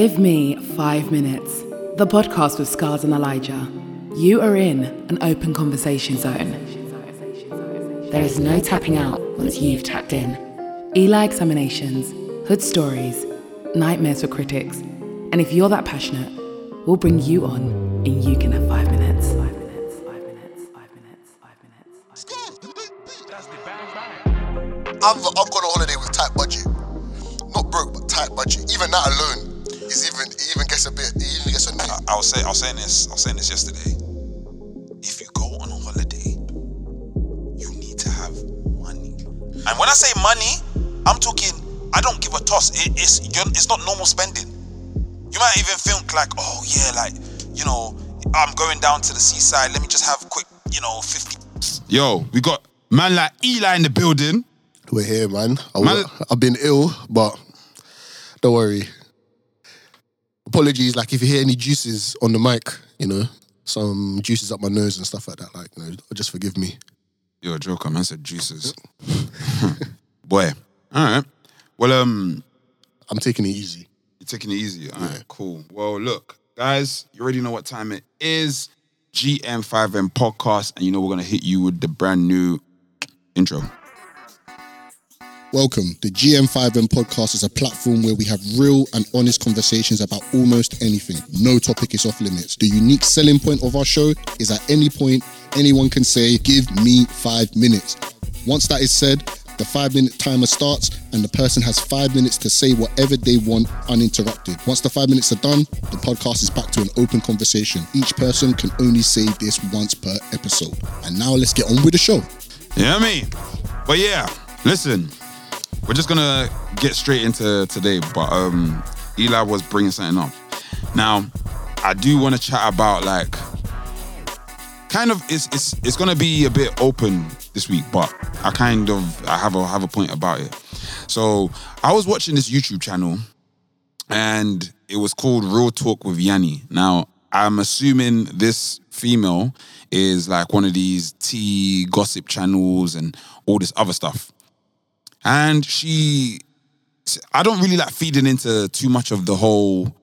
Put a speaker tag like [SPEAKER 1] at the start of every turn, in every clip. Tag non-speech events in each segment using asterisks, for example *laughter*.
[SPEAKER 1] Give me five minutes. The podcast with Scarz and Elijah. You are in an open conversation zone. There is no tapping out once you've tapped in. Eli examinations, hood stories, nightmares for critics. And if you're that passionate, we'll bring you on and you can have five minutes.
[SPEAKER 2] I've, I've gone on holiday with tight budget. Not broke, but tight budget. Even that alone even it even gets a bit it even gets annoying.
[SPEAKER 3] I, I was saying I was saying this I was saying this yesterday. If you go on a holiday, you need to have money. And when I say money, I'm talking. I don't give a toss. It, it's you're, it's not normal spending. You might even think like, oh yeah, like you know, I'm going down to the seaside. Let me just have quick, you know, fifty. Yo, we got man like Eli in the building.
[SPEAKER 2] We're here, man. I,
[SPEAKER 3] Man-
[SPEAKER 2] have been ill, but don't worry. Apologies, like if you hear any juices on the mic, you know, some juices up my nose and stuff like that, like, you know, just forgive me.
[SPEAKER 3] You're a joker, man. Said juices. *laughs* Boy. All right. Well, um,
[SPEAKER 2] I'm taking it easy.
[SPEAKER 3] You're taking it easy. All right, cool. Well, look, guys, you already know what time it is. GM5M podcast, and you know we're gonna hit you with the brand new intro.
[SPEAKER 4] Welcome. The GM5M podcast is a platform where we have real and honest conversations about almost anything. No topic is off limits. The unique selling point of our show is at any point, anyone can say, Give me five minutes. Once that is said, the five minute timer starts and the person has five minutes to say whatever they want uninterrupted. Once the five minutes are done, the podcast is back to an open conversation. Each person can only say this once per episode. And now let's get on with the show.
[SPEAKER 3] You know I mean? But yeah, listen, we're just gonna get straight into today. But um, Eli was bringing something up. Now, I do want to chat about like, kind of, it's it's it's gonna be a bit open this week, but I kind of I have a have a point about it. So I was watching this YouTube channel, and it was called Real Talk with Yanni. Now, I'm assuming this female is like one of these tea gossip channels and all this other stuff. And she, I don't really like feeding into too much of the whole.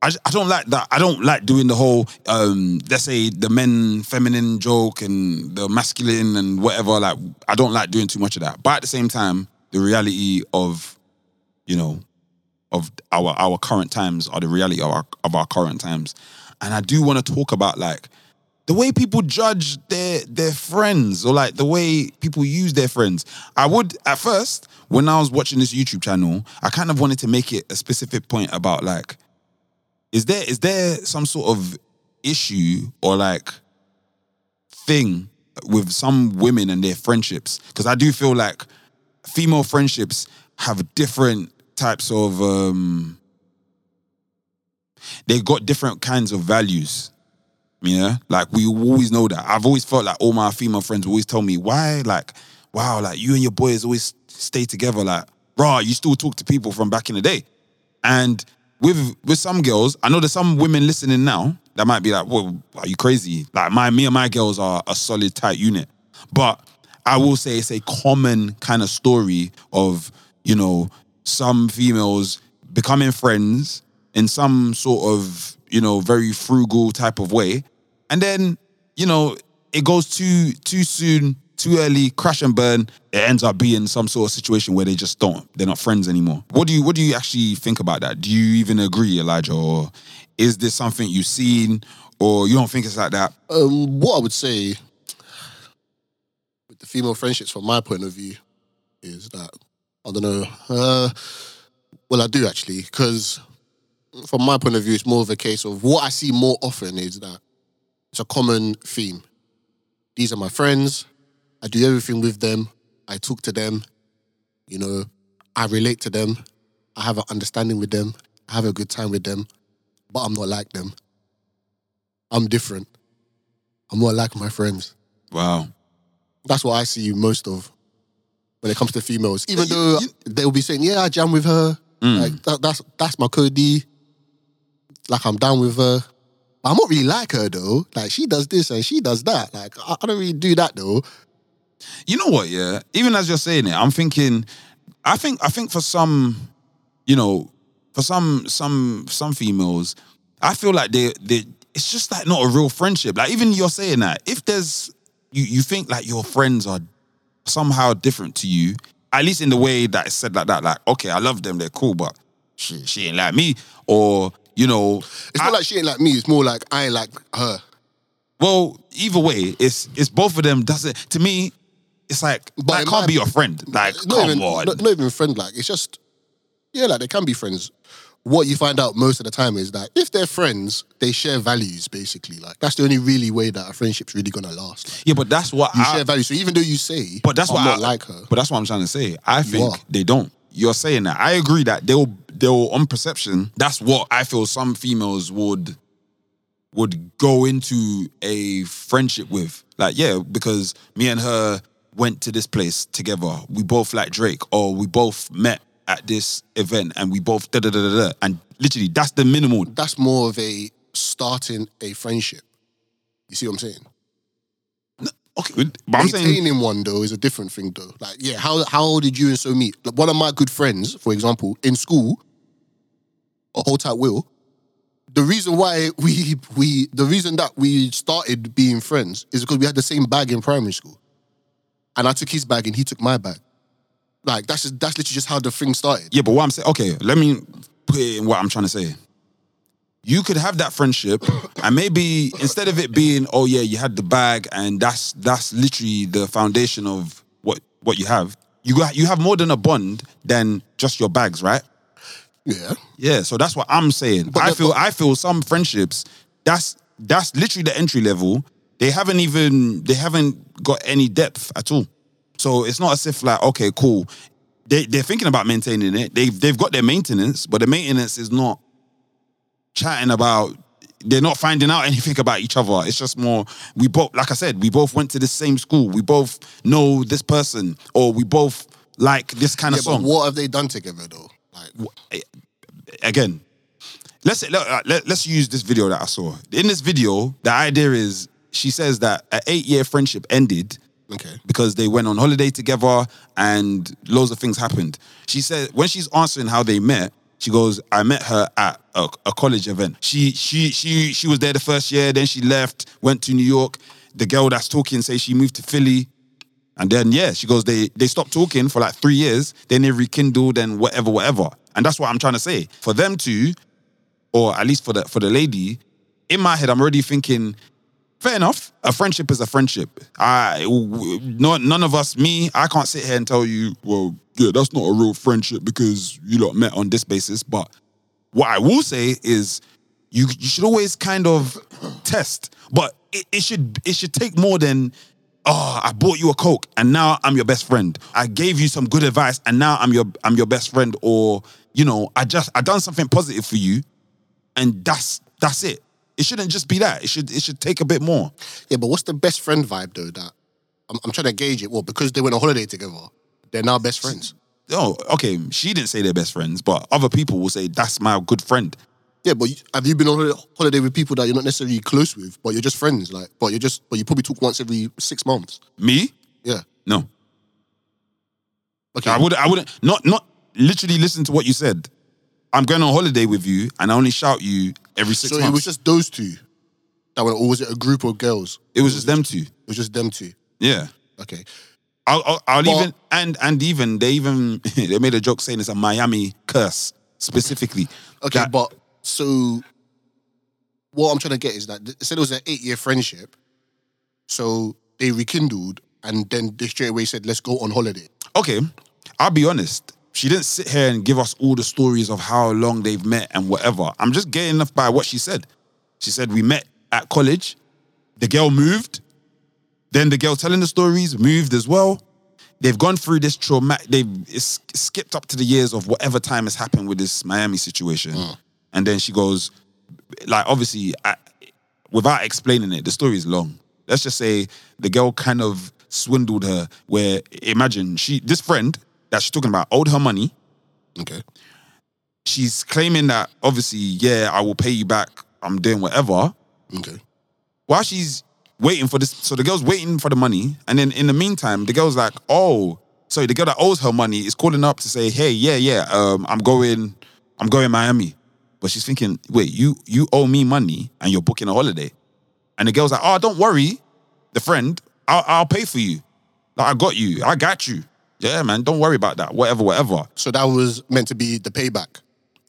[SPEAKER 3] I, I don't like that. I don't like doing the whole, um, let's say the men feminine joke and the masculine and whatever. Like, I don't like doing too much of that. But at the same time, the reality of, you know, of our our current times are the reality of our of our current times. And I do want to talk about like the way people judge their their friends or like the way people use their friends. I would at first when I was watching this YouTube channel, I kind of wanted to make it a specific point about like is there is there some sort of issue or like thing with some women and their friendships because I do feel like female friendships have different types of um they got different kinds of values yeah, like we always know that. I've always felt like all my female friends always tell me, why, like, wow, like you and your boys always stay together. Like, bro, you still talk to people from back in the day. And with with some girls, I know there's some women listening now that might be like, well, are you crazy? Like my me and my girls are a solid tight unit. But I will say it's a common kind of story of, you know, some females becoming friends in some sort of, you know, very frugal type of way and then you know it goes too too soon too early crash and burn. It ends up being some sort of situation where they just don't they're not friends anymore. What do you what do you actually think about that? Do you even agree elijah? Or is this something you've seen? Or you don't think it's like that?
[SPEAKER 2] Um, what I would say with the female friendships from my point of view is that I don't know. Uh, well, I do actually, because from my point of view, it's more of a case of what I see more often is that it's a common theme. These are my friends. I do everything with them. I talk to them. You know, I relate to them. I have an understanding with them. I have a good time with them, but I'm not like them. I'm different. I'm not like my friends.
[SPEAKER 3] wow
[SPEAKER 2] That's what I see most of when it comes to females. Even though they'll be saying, "Yeah, I jam with her.
[SPEAKER 3] Mm.
[SPEAKER 2] Like that, that's that's my Cody. Like I'm down with her. I'm not really like her though. Like she does this and she does that. Like I, I don't really do that though.
[SPEAKER 3] You know what? Yeah, even as you're saying it, I'm thinking. I think I think for some, you know, for some some some females, I feel like they they it's just like not a real friendship. Like even you're saying that if there's you you think like your friends are somehow different to you, at least in the way that it's said like that. Like okay, I love them, they're cool, but she she ain't like me, or you know,
[SPEAKER 2] It's
[SPEAKER 3] I-
[SPEAKER 2] not like she ain't like me. It's more like I ain't like her.
[SPEAKER 3] well, either way, it's it's both of them. Doesn't to me, it's like
[SPEAKER 2] But
[SPEAKER 3] that
[SPEAKER 2] in
[SPEAKER 3] can't be your friend. Like
[SPEAKER 2] not
[SPEAKER 3] come
[SPEAKER 2] even,
[SPEAKER 3] on,
[SPEAKER 2] Not, not even friend like. It's just yeah, like they can be friends. What you find out most of the time is that if they're friends, they share values. Basically, like that's the only really way that a friendship's really gonna last. Like,
[SPEAKER 3] yeah, but that's what
[SPEAKER 2] you
[SPEAKER 3] I,
[SPEAKER 2] share values. So even though you say,
[SPEAKER 3] But that's
[SPEAKER 2] I'm
[SPEAKER 3] what
[SPEAKER 2] not
[SPEAKER 3] I,
[SPEAKER 2] like her.
[SPEAKER 3] But that's what I'm trying to say. I think they don't. You're saying that. I agree that they'll they'll on perception. That's what I feel some females would would go into a friendship with. Like, yeah, because me and her went to this place together. We both like Drake, or we both met at this event, and we both da da da da da. And literally, that's the minimal.
[SPEAKER 2] That's more of a starting a friendship. You see what I'm saying?
[SPEAKER 3] Okay, but I'm saying
[SPEAKER 2] Maintaining one though is a different thing though. Like, yeah, how how did you and so meet? Like one of my good friends, for example, in school, a whole tight will. The reason why we we the reason that we started being friends is because we had the same bag in primary school, and I took his bag and he took my bag. Like that's just, that's literally just how the thing started.
[SPEAKER 3] Yeah, but what I'm saying, okay, let me put it in what I'm trying to say. You could have that friendship, and maybe instead of it being, oh yeah, you had the bag, and that's that's literally the foundation of what what you have. You got you have more than a bond than just your bags, right?
[SPEAKER 2] Yeah,
[SPEAKER 3] Yeah, so that's what I'm saying.
[SPEAKER 2] But
[SPEAKER 3] I
[SPEAKER 2] the-
[SPEAKER 3] feel
[SPEAKER 2] but-
[SPEAKER 3] I feel some friendships that's that's literally the entry level. They haven't even they haven't got any depth at all. So it's not as if like okay, cool. They they're thinking about maintaining it. They've they've got their maintenance, but the maintenance is not chatting about. They're not finding out anything about each other. It's just more we both like I said, we both went to the same school. We both know this person, or we both like this kind
[SPEAKER 2] yeah.
[SPEAKER 3] of song
[SPEAKER 2] what have they done together though? Like,
[SPEAKER 3] again, let's let, uh, let, let's use this video that I saw. In this video, the idea is she says that an eight year friendship ended
[SPEAKER 2] okay,
[SPEAKER 3] because they went on holiday together and loads of things happened. She said when she's answering how they met, she goes, "I met her at a, a college event. She she she she was there the first year, then she left, went to New York. The girl that's talking says she moved to Philly." And then yeah, she goes, they they stopped talking for like three years, then they rekindled and whatever, whatever. And that's what I'm trying to say. For them to, or at least for the for the lady, in my head, I'm already thinking, fair enough. A friendship is a friendship. I, no, none of us, me, I can't sit here and tell you, well, yeah, that's not a real friendship because you lot met on this basis. But what I will say is you you should always kind of test, but it, it should it should take more than oh I bought you a coke and now I'm your best friend. I gave you some good advice and now I'm your I'm your best friend or you know I just I done something positive for you and that's that's it. It shouldn't just be that. It should it should take a bit more.
[SPEAKER 2] yeah. But what's the best friend vibe though? That I'm, I'm trying to gauge it. Well, because they went on holiday together, they're now best friends.
[SPEAKER 3] Oh, okay. She didn't say they're best friends, but other people will say that's my good friend.
[SPEAKER 2] Yeah, but you- have you been on holiday- holiday with people that you're not necessarily close with, but you're just friends? Like, but you're just, but you probably talk once every six months.
[SPEAKER 3] Me?
[SPEAKER 2] Yeah.
[SPEAKER 3] No.
[SPEAKER 2] Okay.
[SPEAKER 3] I would I wouldn't not not literally listen to what you said. I'm going on holiday with you and I only shout you every six
[SPEAKER 2] so
[SPEAKER 3] months.
[SPEAKER 2] it was just those two that were, or was it a group of girls?
[SPEAKER 3] it was just them two.
[SPEAKER 2] It was just them two.
[SPEAKER 3] Yeah.
[SPEAKER 2] Okay.
[SPEAKER 3] I'll, I'll, I'll
[SPEAKER 2] But-
[SPEAKER 3] even and and even they even *laughs* they made a joke saying it's a Miami curse specifically.
[SPEAKER 2] Okay,
[SPEAKER 3] That-
[SPEAKER 2] but so what I'm trying to get is that they said it was an eight year friendship. So they rekindled and then they straight away said, let's go on holiday.
[SPEAKER 3] okay, I'll be honest. She didn't sit here and give us all the stories of how long they've met and whatever. I'm just getting enough by what she said. She said we met at college. The girl moved. Then the girl telling the stories moved as well. They've gone through this traumatic. They've skipped up to the years of whatever time has happened with this Miami situation, mm. and then she goes, like obviously, I, without explaining it, the story is long. Let's just say the girl kind of swindled her. Where imagine she this friend that she's talking about owed her money.
[SPEAKER 2] Okay.
[SPEAKER 3] She's claiming that obviously, yeah, I will pay you back. I'm doing whatever.
[SPEAKER 2] Okay.
[SPEAKER 3] While she's waiting for this, so the girl's waiting for the money, and then in the meantime, the girl's like, "Oh, sorry." The girl that owes her money is calling up to say, "Hey, yeah, yeah, um, I'm going, I'm going Miami. But she's thinking, wait, you you owe me money and you're booking a holiday. And the girl's like, oh, don't worry, the friend, I'll, I'll pay for you. Like, I got you. I got you. Yeah, man, don't worry about that. Whatever, whatever.
[SPEAKER 2] So that was meant to be the payback.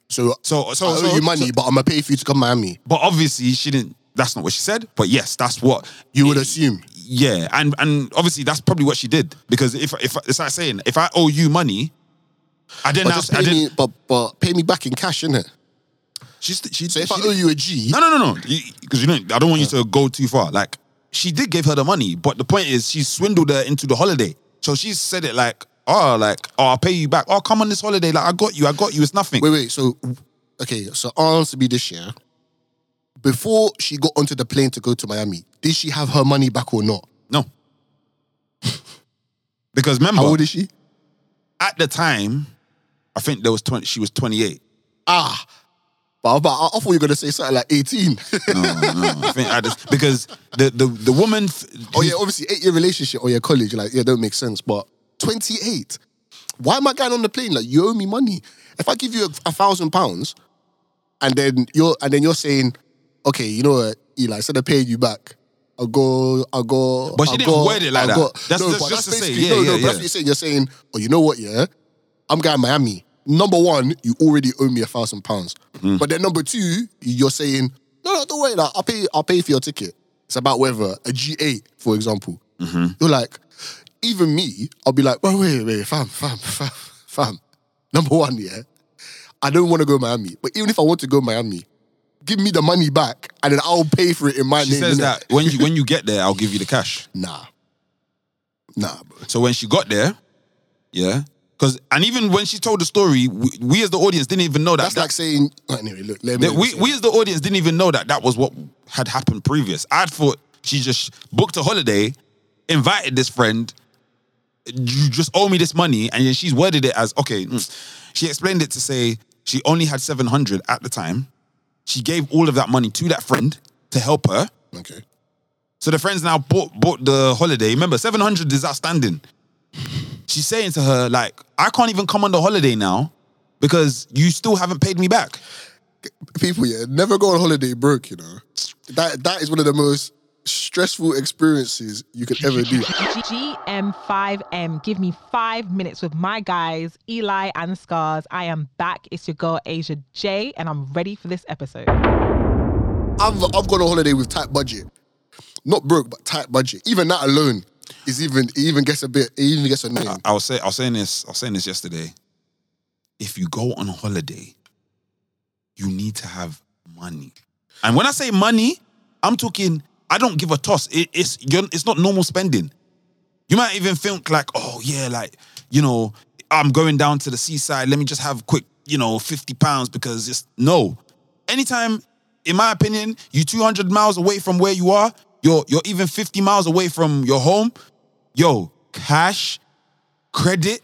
[SPEAKER 2] So,
[SPEAKER 3] So, so,
[SPEAKER 2] I owe
[SPEAKER 3] so
[SPEAKER 2] you money,
[SPEAKER 3] so-
[SPEAKER 2] but I'm gonna pay for you to come to Miami.
[SPEAKER 3] but obviously she didn't. That's not what she said. But yes, that's what
[SPEAKER 2] You would assume.
[SPEAKER 3] Yeah, and and obviously that's probably what she did because if if it's like saying if I owe you money, I didn't.
[SPEAKER 2] But
[SPEAKER 3] I
[SPEAKER 2] pay
[SPEAKER 3] didn't.
[SPEAKER 2] me, but but pay me back in cash, innit?
[SPEAKER 3] She's, she,
[SPEAKER 2] So if
[SPEAKER 3] she
[SPEAKER 2] I owe you a G,
[SPEAKER 3] No, no, no, no. Because you know, I don't want you to go too far. Like, she did give her the money, but the point is, she swindled her into the holiday. So she said it like, oh, like, oh, I'll pay you back. Oh, come on this holiday. Like, I got you. I got you. It's nothing.
[SPEAKER 2] wait, wait. So okay, so answer me this year. Before she got onto the plane to go to Miami, did she have her money back or not?
[SPEAKER 3] No. *laughs* because remember,
[SPEAKER 2] How old is she?
[SPEAKER 3] at the time, I think there was 20, she was 28.
[SPEAKER 2] Ah, but, but I, I thought you were gonna say something like 18. *laughs*
[SPEAKER 3] No, no. I think at this, because the, the, the woman.
[SPEAKER 2] oh yeah, obviously eight year relationship or your college, like, yeah, don't make sense. But 28, why am I going on the plane? Like, you owe me money. If I give you a, a thousand pounds, and then you're and then you're saying, okay, you know what, Eli, instead of paying you back, I'll go, I'll go.
[SPEAKER 3] But she
[SPEAKER 2] I'll
[SPEAKER 3] didn't
[SPEAKER 2] go,
[SPEAKER 3] word it like
[SPEAKER 2] I'll
[SPEAKER 3] that.
[SPEAKER 2] Go.
[SPEAKER 3] That's-
[SPEAKER 2] no,
[SPEAKER 3] that's just
[SPEAKER 2] that's
[SPEAKER 3] to say, yeah,
[SPEAKER 2] no,
[SPEAKER 3] yeah,
[SPEAKER 2] no. But
[SPEAKER 3] yeah.
[SPEAKER 2] that's what you're saying. You're saying, oh, you know what, yeah, I'm going Miami. Number one, you already owe me a thousand pounds.
[SPEAKER 3] Mm-hmm.
[SPEAKER 2] But then number two, you're saying, no, no, don't worry, like, I'll pay, I'll pay for your ticket. It's about whether a G8, for example.
[SPEAKER 3] Mm-hmm.
[SPEAKER 2] You're like, even me, I'll be like, wait, wait, wait, fam, fam, fam, fam. Number one, yeah, I don't want to go Miami. But even if I want to go Miami, give me the money back and then I'll pay for it in my
[SPEAKER 3] She
[SPEAKER 2] name.
[SPEAKER 3] says
[SPEAKER 2] innit?
[SPEAKER 3] that when you when you get there, I'll give you the cash.
[SPEAKER 2] Nah. Nah, bro.
[SPEAKER 3] So when she got there, yeah, because and even when she told the story, we, we as the audience didn't even know that.
[SPEAKER 2] That's
[SPEAKER 3] that-
[SPEAKER 2] like saying, anyway, look, let me.
[SPEAKER 3] we we as the audience didn't even know that that was what had happened previous. I thought she just booked a holiday, invited this friend. You just owe me this money, and then she's worded it as okay. mm. She explained it to say she only had seven hundred at the time. She gave all of that money to that friend to help her.
[SPEAKER 2] okay.
[SPEAKER 3] So the friends now bought bought the holiday. Remember, seven hundred is outstanding. She's saying to her like, I can't even come on the holiday now because you still haven't paid me back.
[SPEAKER 2] People, yeah, never go on holiday broke, you know. That That is one of the most stressful experiences you could ever do.
[SPEAKER 5] GM5M. Give me five minutes with my guys, Eli and Scarz. I am back. It's your girl, Asia J, and I'm ready for this episode.
[SPEAKER 2] I've, I've gone on holiday with tight budget. Not broke, but tight budget. Even that alone is even, it even gets a bit, it even gets annoying.
[SPEAKER 3] I, I was say I was saying this, I was saying this yesterday. If you go on holiday, you need to have money. And when I say money, I'm talking, I don't give a toss. It, it's it's not normal spending. You might even think like, oh yeah, like, you know, I'm going down to the seaside. Let me just have quick, you know, 50 pounds because it's no. Anytime, in my opinion, you 200 miles away from where you are, you're you're even 50 miles away from your home, yo, cash, credit,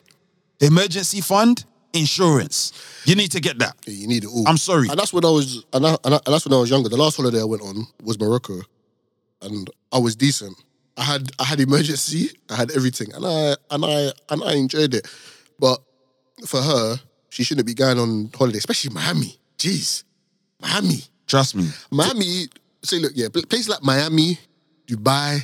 [SPEAKER 3] emergency fund, insurance. You need to get that.
[SPEAKER 2] Yeah, you need it all.
[SPEAKER 3] I'm sorry.
[SPEAKER 2] And that's when I was, and, I, and, I, and that's when I was younger. The last holiday I went on was Morocco, and I was decent. I had I had emergency, I had everything, and I and I and I enjoyed it. But for her, she shouldn't be going on holiday, especially Miami. Jeez, Miami,
[SPEAKER 3] Trust me.
[SPEAKER 2] Miami. Say, look, yeah, pl- places like Miami, Dubai,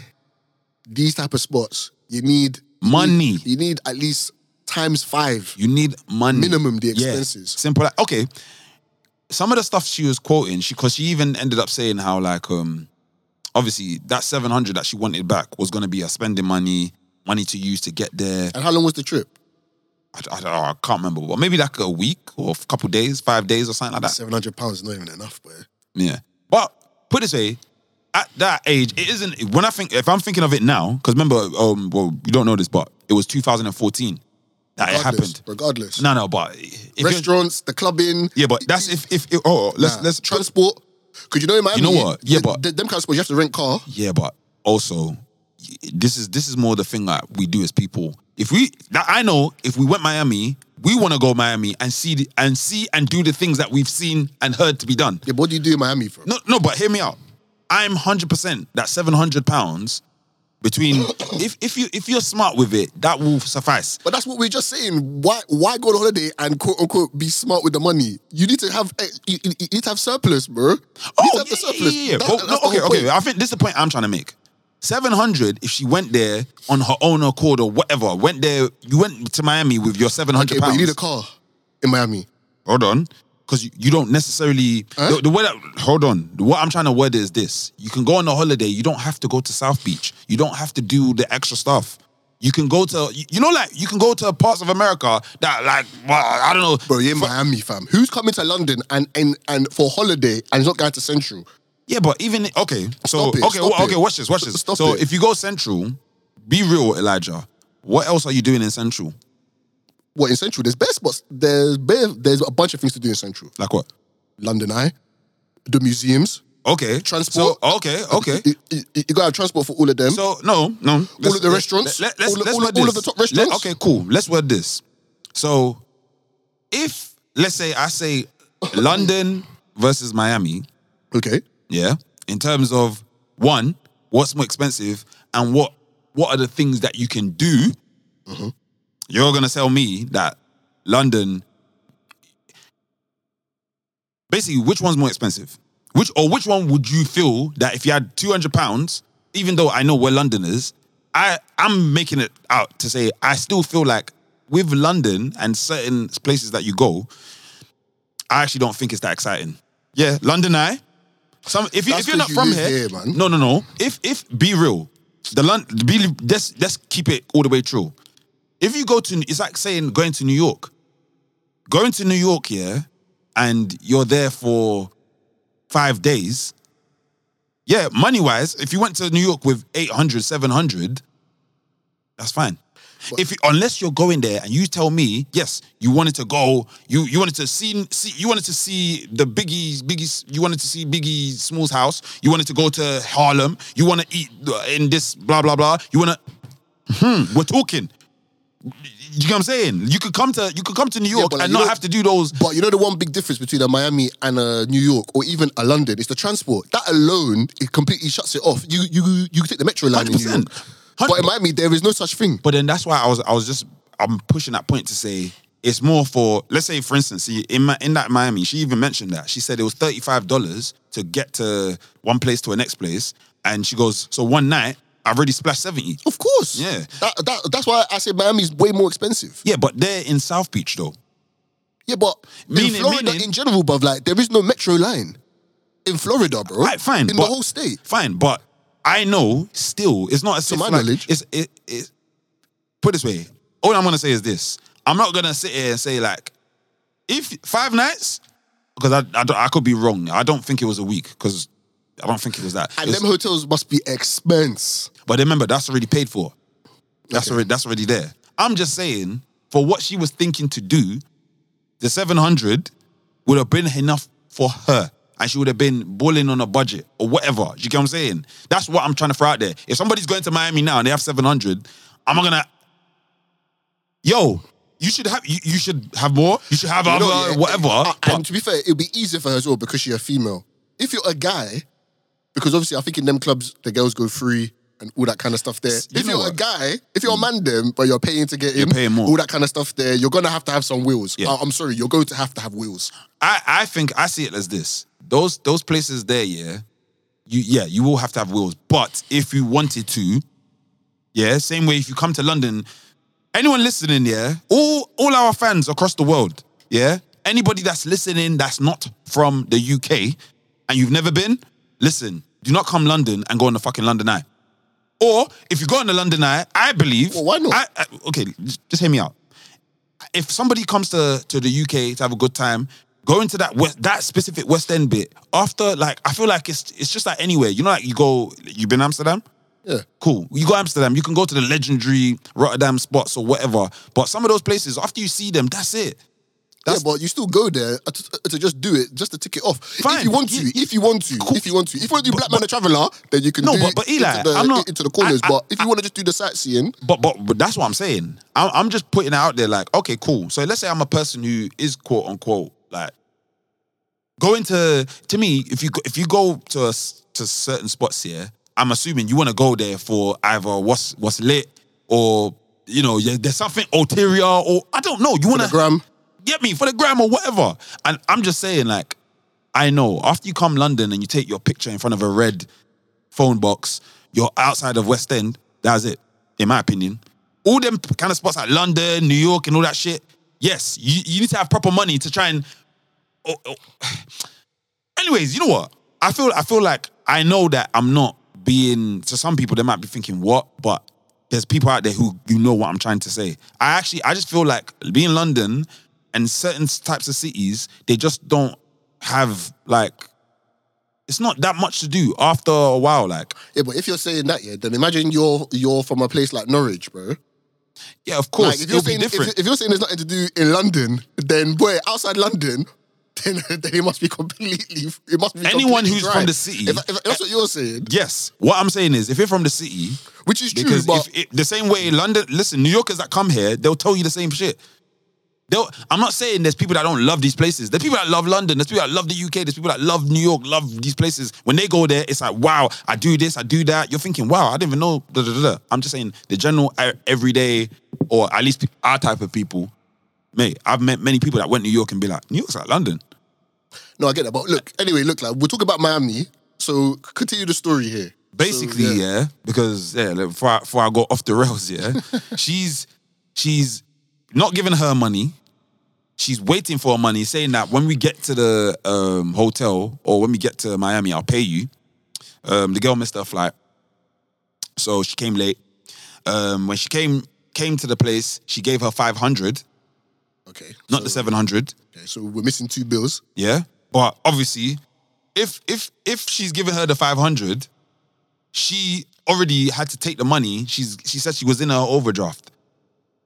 [SPEAKER 2] these type of spots, you need you
[SPEAKER 3] Money.
[SPEAKER 2] need- you need at least times five.
[SPEAKER 3] You need money.
[SPEAKER 2] Minimum the
[SPEAKER 3] Yeah,
[SPEAKER 2] expenses.
[SPEAKER 3] Simple. Like, okay. Some of the stuff she was quoting, she because she even ended up saying how like um obviously that seven hundred that she wanted back was gonna be her spending money, money to use to get there.
[SPEAKER 2] And how long was the trip?
[SPEAKER 3] I, I, don't know, I can't remember, but maybe like a week or a couple days, five days or something like that.
[SPEAKER 2] Seven hundred pounds is not even enough, boy.
[SPEAKER 3] Yeah. But put it this way, at that age, it isn't when I think if I'm thinking of it now, because remember, um, well, you don't know this, but it was 2014 that it happened.
[SPEAKER 2] Regardless.
[SPEAKER 3] No, no, but
[SPEAKER 2] Restaurants, the clubbing.
[SPEAKER 3] Yeah, but that's if if, if oh let's
[SPEAKER 2] Nah.
[SPEAKER 3] let's
[SPEAKER 2] transport. Because you know in Miami,
[SPEAKER 3] You know what? Yeah, but-
[SPEAKER 2] the, them kind of spots you have to rent car.
[SPEAKER 3] Yeah, but also this is this is more the thing that we do as people. If we that I know if we went Miami, we want to go Miami and see the, and see and do the things that we've seen and heard to be done.
[SPEAKER 2] Yeah, but what do you do in Miami for?
[SPEAKER 3] No, no, but hear me out. I'm hundred percent that seven hundred pounds between if if you if you're smart with it, that will suffice.
[SPEAKER 2] But that's what we're just saying. Why why go on holiday and quote unquote be smart with the money? You need to have eh, you, you need to have surplus, bro. You
[SPEAKER 3] Oh, yeah,
[SPEAKER 2] surplus.
[SPEAKER 3] yeah, yeah.
[SPEAKER 2] That-
[SPEAKER 3] But no, okay, okay. I think this is the point I'm trying to make. Seven hundred, if she went there on her own accord or whatever, went there, you went to Miami with your seven hundred
[SPEAKER 2] Okay, but you need a car in Miami.
[SPEAKER 3] hold on, because you, you don't necessarily. The, the way that, hold on, what I'm trying to word is this: you can go on a holiday. You don't have to go to South Beach. You don't have to do the extra stuff. You can go to, you, you know, like you can go to parts of America that, like, well, I don't know,
[SPEAKER 2] Bro, you're in Miami, fam. Who's coming to London and and and for holiday and is not going to Central?
[SPEAKER 3] Yeah, but even okay, so
[SPEAKER 2] it,
[SPEAKER 3] okay, well, okay, watch this, watch this.
[SPEAKER 2] Stop
[SPEAKER 3] so
[SPEAKER 2] it.
[SPEAKER 3] if you go central, be real, Elijah. What else are you doing in central?
[SPEAKER 2] What in Central? There's best spots. There's bare, there's a bunch of things to do in Central.
[SPEAKER 3] Like what?
[SPEAKER 2] London Eye, the museums,
[SPEAKER 3] Okay,
[SPEAKER 2] transport.
[SPEAKER 3] So, okay, okay.
[SPEAKER 2] You, you, you gotta have transport for all of them.
[SPEAKER 3] So no, no.
[SPEAKER 2] All of the restaurants?
[SPEAKER 3] Let, us
[SPEAKER 2] All
[SPEAKER 3] let's
[SPEAKER 2] all
[SPEAKER 3] word
[SPEAKER 2] all of the top restaurants?
[SPEAKER 3] Let- okay, cool. Let's word this. So, if let's say I say London versus Miami,
[SPEAKER 2] okay.
[SPEAKER 3] yeah, in terms of one, what's more expensive, and what what are the things that you can do?
[SPEAKER 2] Mm-hmm.
[SPEAKER 3] You're gonna tell me that London. Basically, which one's more expensive? Which or which one would you feel that if you had two hundred pounds, even though I know where London is, I I'm making it out to say I still feel like with London and certain places that you go, I actually don't think it's that exciting. Yeah, London Eye. Some if you if you're not
[SPEAKER 2] you
[SPEAKER 3] from here,
[SPEAKER 2] here, man.
[SPEAKER 3] no no no. If if be real, the London be let's let's keep it all the way true. If you go to it's like saying going to New York. Going to New York, yeah, and you're there for five days. Yeah, money wise, if you went to New York with 800, 700, that's fine. if you, unless you're going there and you tell me, yes, you wanted to go, you you wanted to see, see you wanted to see the Biggie Biggie, you wanted to see Biggie Small's house, you wanted to go to Harlem, you want to eat in this blah blah blah, you want to, hmm, we're talking. You know what I'm saying? You could come to you could come to New York
[SPEAKER 2] but like,
[SPEAKER 3] and not
[SPEAKER 2] know-
[SPEAKER 3] have to do those.
[SPEAKER 2] But you know the one big difference between a Miami and a New York or even a London is the transport. That alone it completely shuts it off. You you you take the metro line in New
[SPEAKER 3] 100%.
[SPEAKER 2] York. But in Miami there is no such thing.
[SPEAKER 3] But then that's why I was I was just I'm pushing that point to say it's more for let's say for instance in Ma- in that Miami she even mentioned that she said it was thirty five dollars to get to one place to a next place and she goes so one night I've already splashed seventy.
[SPEAKER 2] Of course.
[SPEAKER 3] Yeah.
[SPEAKER 2] That, that, that's why I say Miami's way more expensive.
[SPEAKER 3] Yeah, but they're in South Beach though.
[SPEAKER 2] Yeah, but
[SPEAKER 3] Meaning-
[SPEAKER 2] in Florida
[SPEAKER 3] meaning-
[SPEAKER 2] in general, bruv, like there is no metro line. In Florida, bro.
[SPEAKER 3] Right, fine,
[SPEAKER 2] In the whole state.
[SPEAKER 3] Fine, but I know still it's not as
[SPEAKER 2] To
[SPEAKER 3] if
[SPEAKER 2] my
[SPEAKER 3] like,
[SPEAKER 2] knowledge.
[SPEAKER 3] it's it, it put it this way. All I'm gonna say is this: I'm not gonna sit here and say like if five nights because I I, don't- I could be wrong. I don't think it was a week because I don't think it was that.
[SPEAKER 2] And
[SPEAKER 3] It was-
[SPEAKER 2] them hotels must be expense.
[SPEAKER 3] But remember, that's already paid for. That's already that's already there. I'm just saying for what she was thinking to do, the 700 would have been enough for her. And she would have been balling on a budget or whatever. You get what I'm saying? That's what I'm trying to throw out there. If somebody's going to Miami now and they have 700, I'm not gonna. Yo, you should have you, you should have more. You should have
[SPEAKER 2] You
[SPEAKER 3] other
[SPEAKER 2] know, yeah,
[SPEAKER 3] whatever.
[SPEAKER 2] uh,
[SPEAKER 3] but-
[SPEAKER 2] and to be fair, it'll be easier for her as well because she's a female. If you're a guy, because obviously I think in them clubs the girls go free and all that kind of stuff there.
[SPEAKER 3] You
[SPEAKER 2] if you're a
[SPEAKER 3] what? Mm.
[SPEAKER 2] guy, if you're a man then, but you're paying to get in,
[SPEAKER 3] paying more.
[SPEAKER 2] all that kind of stuff there, you're gonna have to have some wheels.
[SPEAKER 3] Yeah.
[SPEAKER 2] I- I'm sorry, you're going to have to have wheels.
[SPEAKER 3] I, I think I see it as this. Those those places there, yeah, you yeah, you will have to have wheels. But if you wanted to, yeah, same way if you come to London, anyone listening, yeah, all all our fans across the world, yeah, anybody that's listening that's not from the UK and you've never been, listen, do not come London and go on the fucking London Eye. Or if you go on the London Eye, I believe.
[SPEAKER 2] Well, why not?
[SPEAKER 3] I, I- okay, just, just hear me out if somebody comes to to the UK to have a good time, go into that west, that specific West End bit after like I feel like it's it's just like anywhere. You know, like you go, you've been Amsterdam.
[SPEAKER 2] Yeah.
[SPEAKER 3] Cool. You go to Amsterdam, you can go to the legendary Rotterdam spots or whatever. But some of those places, after you see them, that's it. That's-
[SPEAKER 2] yeah, but you still go there uh, to, uh, to just do it, just to tick it off.
[SPEAKER 3] Fine.
[SPEAKER 2] If you want to,
[SPEAKER 3] Yeah,
[SPEAKER 2] if you want to,
[SPEAKER 3] Cool.
[SPEAKER 2] if you want to, if you want to do Black Man the Traveller, then you can
[SPEAKER 3] No,
[SPEAKER 2] do
[SPEAKER 3] but- but Eli,
[SPEAKER 2] into the,
[SPEAKER 3] I'm not-
[SPEAKER 2] into the corners.
[SPEAKER 3] I- I-
[SPEAKER 2] but if you want to just do the sightseeing,
[SPEAKER 3] But but but that's what I'm saying. I'm, I'm just putting it out there. Like, okay, cool. So let's say I'm a person who is quote unquote like going to to me. If you if you go to a to certain spots here, I'm assuming you want to go there for either what's what's lit or you know yeah, there's something ulterior or I don't know. You want to. Get me for the gram or whatever. And I'm just saying, like, I know after you come London and you take your picture in front of a red phone box, you're outside of West End. That's it, in my opinion. All them kind of spots like London, New York, and all that shit. Yes, you, you need to have proper money to try and. Oh, oh. *sighs* Anyways, you know what? I feel I feel like I know that I'm not being. To some people, they might be thinking what, but there's people out there who you know what I'm trying to say. I actually, I just feel like being London and certain types of cities, they just don't have like. It's not that much to do after a while. Like,
[SPEAKER 2] Yeah, but if you're saying that, yeah, then imagine you're you're from a place like Norwich, bro.
[SPEAKER 3] yeah, of course,
[SPEAKER 2] Like if you're saying if, if you're saying there's nothing to do in London, then boy, outside London, *laughs* then then it must be completely. It must be
[SPEAKER 3] Anyone who's
[SPEAKER 2] dry.
[SPEAKER 3] from the city-
[SPEAKER 2] If, if that's what you're saying,
[SPEAKER 3] yes, what I'm saying is, if you're from the city,
[SPEAKER 2] which is true, but
[SPEAKER 3] if it, the same way London, listen, New Yorkers that come here, they'll tell you the same shit. They'll, I'm not saying there's people that don't love these places. There's people that love London. There's people that love the UK. There's people that love New York, love these places. When they go there, it's like, wow, I do this, I do that. You're thinking, wow, I didn't even know. Da, da, da. I'm just saying the general everyday, or at least our type of people. Mate, I've met many people that went to New York and be like, New York's like London.
[SPEAKER 2] no, I get that. But look, anyway, look, like we're talking about Miami, so continue the story here.
[SPEAKER 3] basically,
[SPEAKER 2] So,
[SPEAKER 3] yeah. because yeah, like, before I, before I go off the rails, yeah, *laughs* she's she's not giving her money. She's waiting for her money, saying that when we get to the um, hotel or when we get to Miami, I'll pay you. Um, the girl missed her flight, so she came late. Um, when she came came to the place, she gave her five hundred,
[SPEAKER 2] Okay,
[SPEAKER 3] not
[SPEAKER 2] so,
[SPEAKER 3] the seven hundred.
[SPEAKER 2] Okay, so we're missing two bills.
[SPEAKER 3] Yeah. But obviously, if if if she's giving her the 500, she already had to take the money. She's she said she was in her overdraft.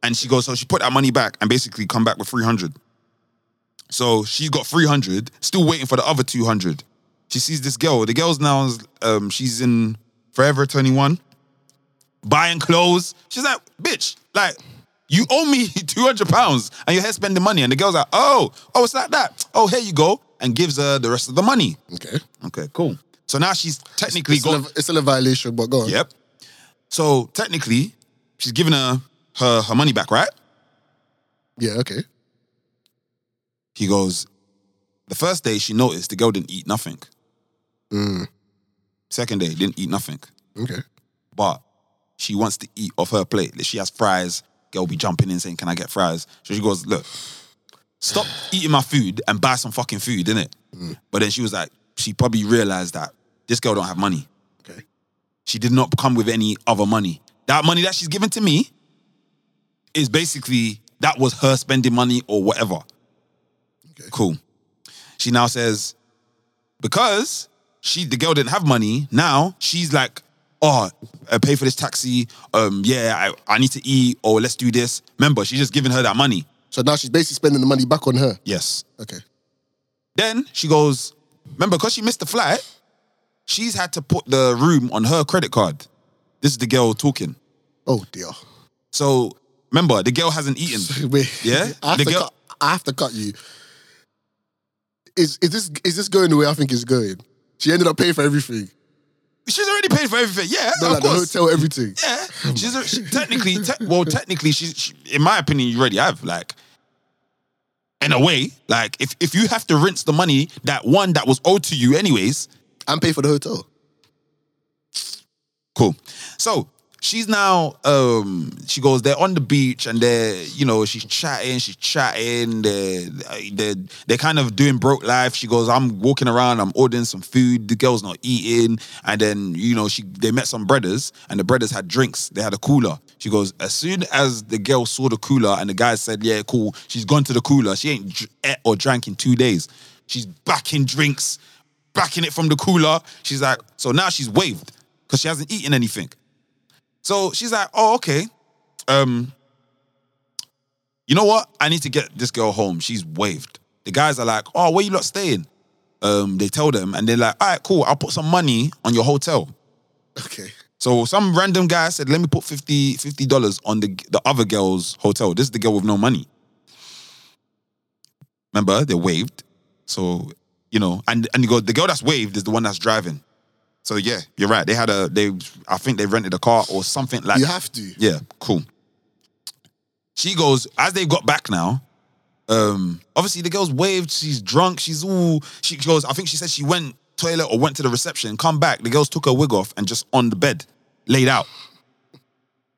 [SPEAKER 3] And she goes, so she put that money back and basically come back with 300. So she's got 300, still waiting for the other 200. She sees this girl. The girl's now, um, she's in Forever 21, buying clothes. She's like, bitch, like, you owe me *laughs* 200 pounds and you're here spending money. And the girl's like, oh, oh, it's like that. Oh, here you go. And gives her the rest of the money.
[SPEAKER 2] Okay,
[SPEAKER 3] Okay, cool. So now she's technically
[SPEAKER 2] it's,
[SPEAKER 3] got.
[SPEAKER 2] still a, it's still a violation, but go on.
[SPEAKER 3] Yep. So technically, she's giving her her her money back, right?
[SPEAKER 2] Yeah. Okay.
[SPEAKER 3] He goes. The first day she noticed the girl didn't eat nothing.
[SPEAKER 2] Mm,
[SPEAKER 3] Second day didn't eat nothing,
[SPEAKER 2] okay.
[SPEAKER 3] but she wants to eat off her plate. She has fries. Girl be jumping in saying, "Can I get fries?" So she goes, "Look, stop eating my food and buy some fucking food, innit?" But then she was like, she probably realized that this girl don't have money.
[SPEAKER 2] Okay.
[SPEAKER 3] She did not come with any other money. That money that she's given to me is basically that was her spending money or whatever.
[SPEAKER 2] Okay.
[SPEAKER 3] Cool. She now says, because she the girl didn't have money, now she's like, oh, I pay for this taxi. Um, yeah, I, I need to eat, or let's do this. Remember, she's just giving her that money.
[SPEAKER 2] So now she's basically spending the money back on her.
[SPEAKER 3] Yes.
[SPEAKER 2] Okay.
[SPEAKER 3] Then she goes, remember, because she missed the flight, she's had to put the room on her credit card. This is the girl talking.
[SPEAKER 2] Oh dear.
[SPEAKER 3] So remember, the girl hasn't eaten. *laughs* Yeah?
[SPEAKER 2] I have,
[SPEAKER 3] The
[SPEAKER 2] to
[SPEAKER 3] girl-
[SPEAKER 2] cut, I have to cut you. Is is this is this going the way I think it's going? She ended up paying for everything.
[SPEAKER 3] She's already paid for everything. Yeah,
[SPEAKER 2] No,
[SPEAKER 3] of
[SPEAKER 2] like the hotel, everything.
[SPEAKER 3] Yeah, oh she's a, she, *laughs* technically, te- well, technically, she's she, in my opinion, you already have like, in a way, like if if you have to rinse the money that one that was owed to you anyways,
[SPEAKER 2] And pay for the hotel.
[SPEAKER 3] Cool. So she's now um she goes they're on the beach and they're you know she's chatting she's chatting. They're they're, they're kind of doing broke life. She goes i'm walking around i'm ordering some food. The girl's not eating. And then you know she they met some brothers and the brothers had drinks. They had a cooler. She goes as soon as the girl saw the cooler and the guy said yeah cool she's gone to the cooler. She ain't ate or drank in two days. She's backing drinks backing it from the cooler. She's like so now she's waved because she hasn't eaten anything so she's like, oh, okay. Um, you know what? I need to get this girl home. She's waved. The guys are like, oh, where you lot staying? Um, they tell them, and they're like, all right, cool. I'll put some money on your hotel.
[SPEAKER 2] Okay.
[SPEAKER 3] So some random guy said, let me put 50 dollars on the the other girl's hotel. This is the girl with no money. Remember, they waved. So, you know, and and you go, the girl that's waved is the one that's driving. So yeah, you're right. They had a they. I think they rented a car or something like.
[SPEAKER 2] You have to.
[SPEAKER 3] Yeah, cool. She goes as they got back now. Um, obviously the girl's waved. She's drunk. She's all. She goes. I think she said she went toilet or went to the reception. Come back. The girls took her wig off and just on the bed, laid out.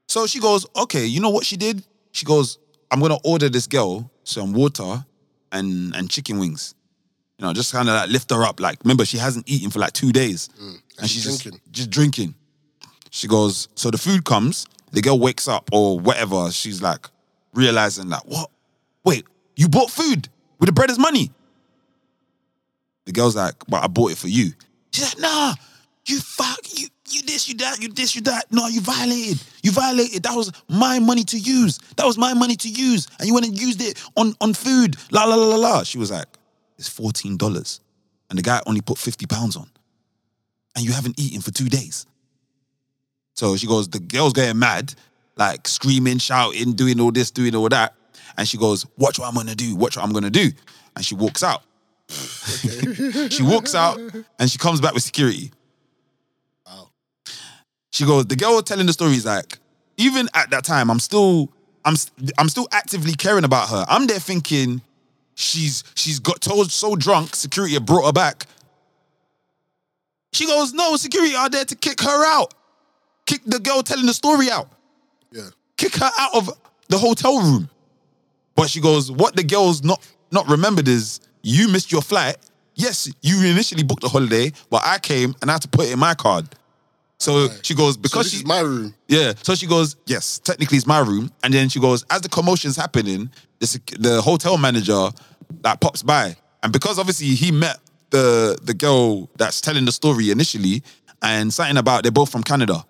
[SPEAKER 3] So she goes, okay. You know what she did? She goes, I'm gonna order this girl some water and and chicken wings. You know, just kind of like lift her up. Like, remember, she hasn't eaten for like two days, and,
[SPEAKER 2] she's
[SPEAKER 3] she's
[SPEAKER 2] drinking.
[SPEAKER 3] Just, just drinking. She goes, so the food comes. The girl wakes up or whatever. She's like realizing that what? Wait, you bought food with the bread as money? The girl's like, but I bought it for you. She's like, nah, you fuck, you, you this, you that, you this, you that. No, you violated. You violated. That was my money to use. That was my money to use. And you went and used it on, on food. La la la la la. She was like, it's $14. And the guy only put 50 pounds on. And you haven't eaten for two days. So she goes, the girl's getting mad, like screaming, shouting, doing all this, doing all that. And she goes, watch what I'm gonna do, watch what I'm gonna do. And she walks out. *laughs* she walks out and she comes back with security. She goes, the girl telling the story is like, even at that time, I'm still, I'm, I'm still actively caring about her. I'm there thinking she's, she's got told so drunk, security brought her back. She goes, no, security are there to kick her out, kick the girl telling the story out,
[SPEAKER 2] Yeah.
[SPEAKER 3] kick her out of the hotel room. But she goes, what the girl's not not remembered is you missed your flight. Yes, you initially booked a holiday, but I came and I had to put it in my card. So she goes,
[SPEAKER 2] So
[SPEAKER 3] because
[SPEAKER 2] this
[SPEAKER 3] she
[SPEAKER 2] is my room.
[SPEAKER 3] yeah. So she goes, yes, technically it's my room. And then she goes, as the commotion's happening, the, the hotel manager that pops by. And because obviously he met the the girl that's telling the story initially, and something about they're both from Canada.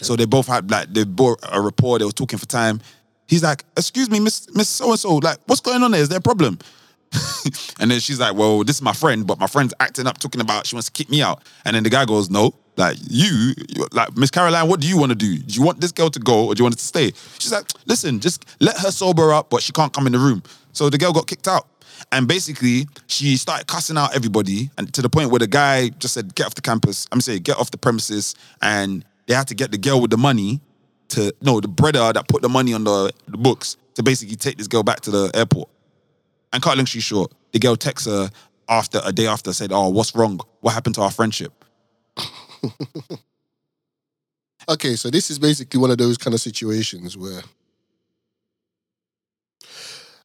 [SPEAKER 3] So they both had like they bought a rapport, they were talking for time. He's like, excuse me, Miss Miss So-and-so, like, what's going on there? Is there a problem? *laughs* and then she's like, Well, this is my friend, but my friend's acting up, talking about she wants to kick me out. And then the guy goes, No, like you, you- like Miss Caroline, what do you want to do? Do you want this girl to go or do you want her to stay? She's like, Listen, just let her sober up, but she can't come in the room. So the girl got kicked out. And basically, she started cussing out everybody, and to the point where the guy just said, "Get off the campus." I'm saying, "Get off the premises," and they had to get the girl with the money to no, the brother that put the money on the, the books to basically take this girl back to the airport. And cut long story short, the girl texts her after a day after said, "Oh, what's wrong? What happened to our friendship?" *laughs*
[SPEAKER 2] Okay, so this is basically one of those kind of situations where,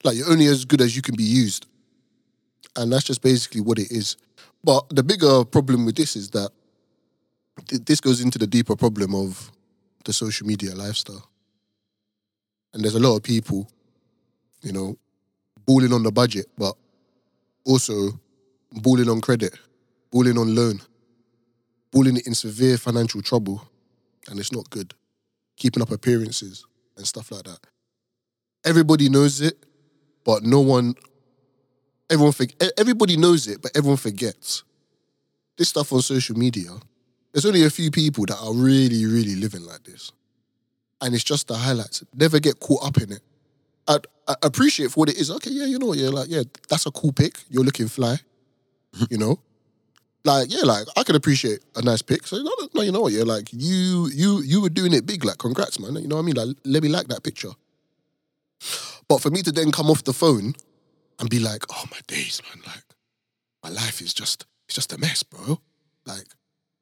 [SPEAKER 2] like, you're only as good as you can be used. And that's just basically what it is. But the bigger problem with this is that th- this goes into the deeper problem of the social media lifestyle. And there's a lot of people, you know, balling on the budget, but also balling on credit, balling on loan, balling in severe financial trouble and it's not good. Keeping up appearances and stuff like that. Everybody knows it, but no one. Everyone, everybody knows it, but everyone forgets. This stuff on social media. There's only a few people that are really, really living like this, and it's just the highlights. Never get caught up in it. I, I appreciate for what it is. Okay, yeah, you know what? Yeah, like yeah, that's a cool pic. You're looking fly. *laughs* You know, like yeah, like I could appreciate a nice pic. So no, no, you know what? Yeah, like you, you, you were doing it big. Like congrats, man. You know what I mean? Like let me like that picture. But for me to then come off the phone and be like, oh my days, man, like my life is just, it's just a mess, bro. Like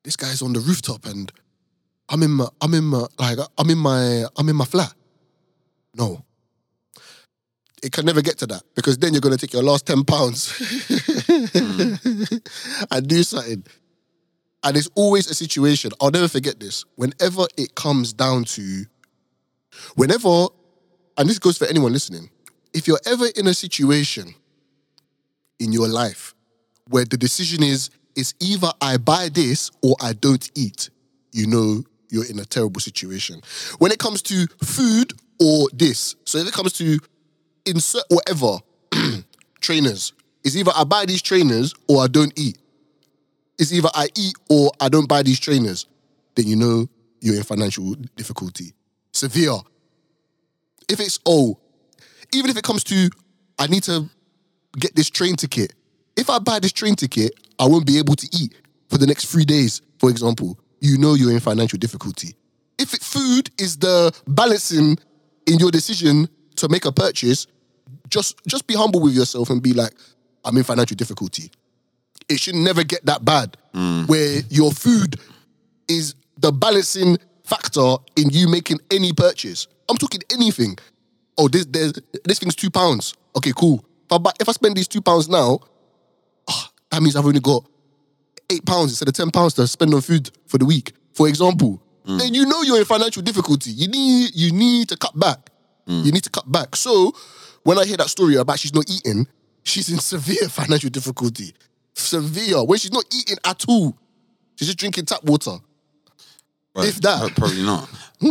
[SPEAKER 2] this guy's on the rooftop and I'm in my, I'm in my, like I'm in my, I'm in my flat. No. It can never get to that because then you're gonna take your last ten pounds *laughs* and do something. And it's always a situation. I'll never forget this. Whenever it comes down to, whenever, and this goes for anyone listening, if you're ever in a situation in your life where the decision is, it's either I buy this or I don't eat, you know you're in a terrible situation. When it comes to food or this, so if it comes to insert whatever *clears throat* trainers, it's either I buy these trainers or I don't eat. It's either I eat or I don't buy these trainers. Then you know you're in financial difficulty. Severe. If it's, oh, even if it comes to, I need to get this train ticket. If I buy this train ticket, I won't be able to eat. for the next three days, for example, you know you're in financial difficulty. If it, food is the balancing in your decision to make a purchase, just just be humble with yourself and be like, I'm in financial difficulty. It should never get that bad mm. where your food is the balancing factor in you making any purchase. I'm talking anything. Oh, this this, this thing's two pounds. Okay, cool. If I, if I spend these two pounds now, ah, that means I've only got eight pounds instead of ten pounds to spend on food for the week. For example, then you know you're in financial difficulty. You need you need to cut back. You need to cut back. So when I hear that story about she's not eating, she's in *laughs* severe financial difficulty. Severe. When she's not eating at all, she's just drinking tap water.
[SPEAKER 3] But
[SPEAKER 2] If that.
[SPEAKER 3] probably not. *laughs*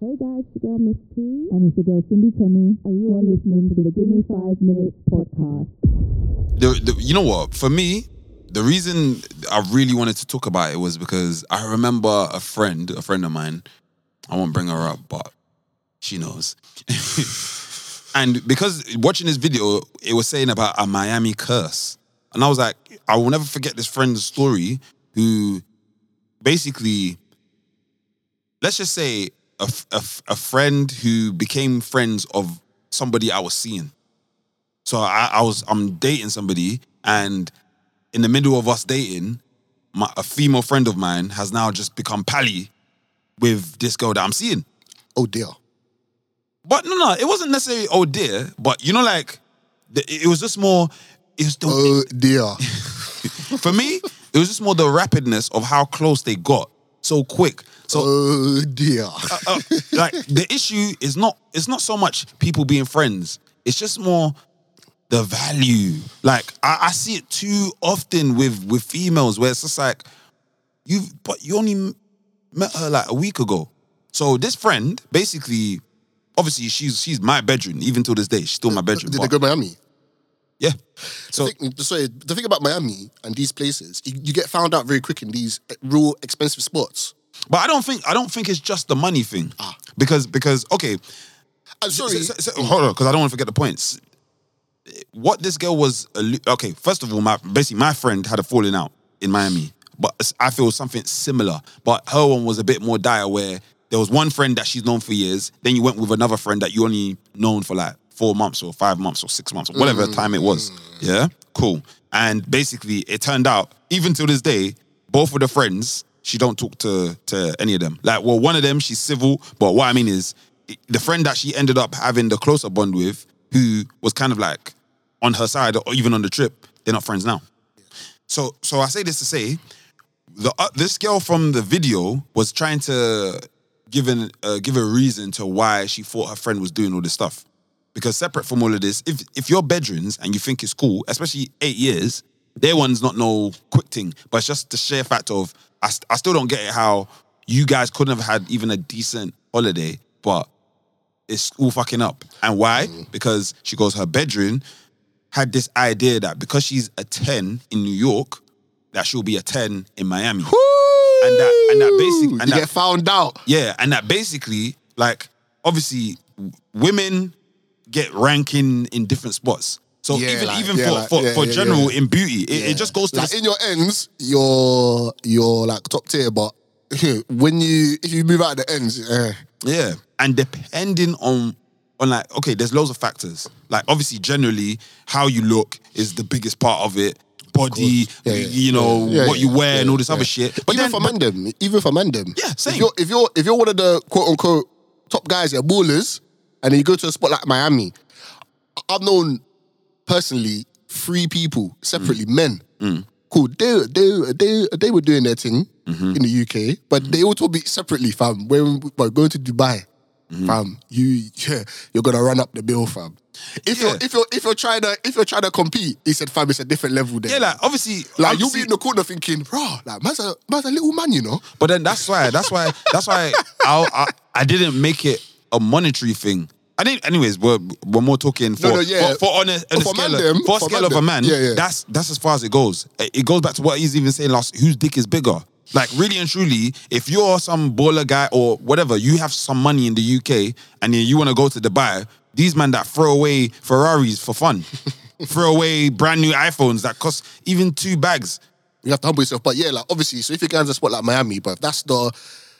[SPEAKER 6] Hey guys, it's your girl Miss T, and it's your girl Cindy Timmy, and you are listening to the Give Me Five Minutes podcast.
[SPEAKER 3] the, the, you know what? For me, the reason I really wanted to talk about it was because I remember a friend, a friend of mine. I won't bring her up, but she knows. *laughs* and because watching this video, it was saying about a Miami curse, and I was like, I will never forget this friend's story. Who basically, let's just say, a a friend who became friends of somebody I was seeing. So I, I was I'm dating somebody, and in the middle of us dating, my, a female friend of mine has now just become pally with this girl that I'm seeing.
[SPEAKER 2] Oh dear.
[SPEAKER 3] But no, no, it wasn't necessarily oh dear, but you know, like the, it was just more. It was the,
[SPEAKER 2] Oh dear. *laughs*
[SPEAKER 3] for me, it was just more the rapidness of how close they got so quick. So
[SPEAKER 2] Oh dear.
[SPEAKER 3] uh, like the issue is not it's not so much people being friends. It's just more the value. Like I, I see it too often with with females where it's just like you but you only met her like a week ago. So this friend basically obviously she's she's my bedroom even till this day. She's still my bedroom.
[SPEAKER 2] Did they
[SPEAKER 3] but-
[SPEAKER 2] go to Miami?
[SPEAKER 3] yeah. So
[SPEAKER 2] the thing, sorry, the thing about Miami and these places, you, you get found out very quick in these eh, real expensive spots.
[SPEAKER 3] But I don't think I don't think it's just the money thing. Ah. Because because okay, uh,
[SPEAKER 2] I'm sorry.
[SPEAKER 3] So- so- so- hold on, because I don't want to forget the points. What this girl was, okay. First of all, my basically my friend had a falling out in Miami, but I feel something similar. But her one was a bit more dire, where there was one friend that she's known for years. Then you went with another friend that you only known for like four months or five months or six months or whatever mm. time it was. Yeah, cool. And basically, it turned out even till this day, both of the friends she don't talk to to any of them. Like, well, one of them she's civil, but what I mean is the friend that she ended up having the closer bond with, who was kind of like on her side or even on the trip, they're not friends now. So, so I say this to say, the uh, this girl from the video was trying to give an uh, give a reason to why she thought her friend was doing all this stuff. Because separate from all of this, if if you're bedrooms and you think it's cool, especially eight years, their one's not no quick thing, but it's just the sheer fact of I, st- I still don't get it how you guys couldn't have had even a decent holiday, but it's all fucking up. And why? Mm. Because she goes, her bedroom had this idea that because she's a 10 in New York, that she'll be a 10 in Miami. And that and that basic
[SPEAKER 2] you
[SPEAKER 3] and that,
[SPEAKER 2] get found out.
[SPEAKER 3] yeah, and that basically, like, obviously, women get ranking in different spots. So
[SPEAKER 2] Yeah,
[SPEAKER 3] even
[SPEAKER 2] like-
[SPEAKER 3] even
[SPEAKER 2] yeah,
[SPEAKER 3] for
[SPEAKER 2] like-
[SPEAKER 3] for,
[SPEAKER 2] yeah,
[SPEAKER 3] for
[SPEAKER 2] yeah,
[SPEAKER 3] general
[SPEAKER 2] yeah.
[SPEAKER 3] in beauty, it, it just goes to
[SPEAKER 2] like
[SPEAKER 3] the,
[SPEAKER 2] in your ends, you're you're like top tier, but *laughs* when you if you move out of the ends, eh,
[SPEAKER 3] Yeah, and depending on on like okay, there's loads of factors. Like obviously, generally, how you look is the biggest part of it. Body,
[SPEAKER 2] Yeah, yeah,
[SPEAKER 3] you know
[SPEAKER 2] yeah,
[SPEAKER 3] what
[SPEAKER 2] yeah,
[SPEAKER 3] you wear and all this
[SPEAKER 2] yeah.
[SPEAKER 3] other shit.
[SPEAKER 2] But even
[SPEAKER 3] then,
[SPEAKER 2] for Mandem, even for Mandem,
[SPEAKER 3] Yeah, same.
[SPEAKER 2] If you're if you're if you're one of the quote unquote top guys at ballers, and then you go to a spot like Miami, I've known personally three people separately,
[SPEAKER 3] Mm.
[SPEAKER 2] men. Cool. They they they they were doing their thing
[SPEAKER 3] Mm-hmm.
[SPEAKER 2] in the UK, but they all told me separately, fam. When we're going to Dubai,
[SPEAKER 3] Mm-hmm.
[SPEAKER 2] fam, you yeah, *laughs* you're gonna run up the bill, fam. If
[SPEAKER 3] Yeah.
[SPEAKER 2] you're if you're if you're trying to if you're trying to compete, he said, fam, it's a different level there.
[SPEAKER 3] yeah, like obviously,
[SPEAKER 2] Like you'll be
[SPEAKER 3] obviously-
[SPEAKER 2] in the corner thinking, bro, like man's a man's a little man, you know.
[SPEAKER 3] But then that's why that's why that's why *laughs* I, I I didn't make it a monetary thing. I think, anyways, we're we're more talking for
[SPEAKER 2] no, yeah.
[SPEAKER 3] for, for on a, on a
[SPEAKER 2] For
[SPEAKER 3] scale
[SPEAKER 2] them,
[SPEAKER 3] of, for a
[SPEAKER 2] for
[SPEAKER 3] scale
[SPEAKER 2] man
[SPEAKER 3] of a man.
[SPEAKER 2] Yeah, yeah.
[SPEAKER 3] That's that's as far as it goes. It goes back to what he's even saying last. Whose dick is bigger? Like really and truly, if you're some baller guy or whatever, you have some money in the UK and then you want to go to Dubai. These men that throw away Ferraris for fun, *laughs* throw away brand new iPhones that cost even two bags.
[SPEAKER 2] You have to humble yourself. But yeah, like obviously, so if you're going to a spot like Miami, but that's the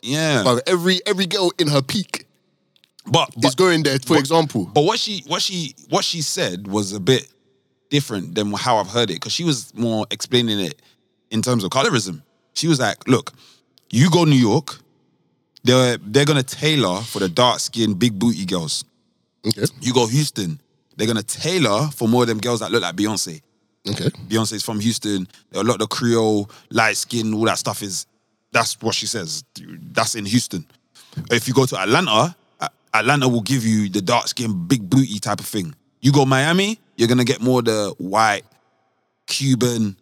[SPEAKER 3] Yeah.
[SPEAKER 2] every every girl in her peak
[SPEAKER 3] But,
[SPEAKER 2] is going there, for
[SPEAKER 3] but-
[SPEAKER 2] example.
[SPEAKER 3] But what she what she what she said was a bit different than how I've heard it because she was more explaining it in terms of colorism. She was like, "Look, you go New York, they're they're gonna tailor for the dark skinned big booty girls.
[SPEAKER 2] Okay.
[SPEAKER 3] You go Houston, they're gonna tailor for more of them girls that look like Beyonce.
[SPEAKER 2] Okay.
[SPEAKER 3] Beyonce's from Houston. A lot of the Creole, light skin, all that stuff is. That's what she says. That's in Houston. If you go to Atlanta, Atlanta will give you the dark skin, big booty type of thing. You go Miami, you're gonna get more the white, Cuban,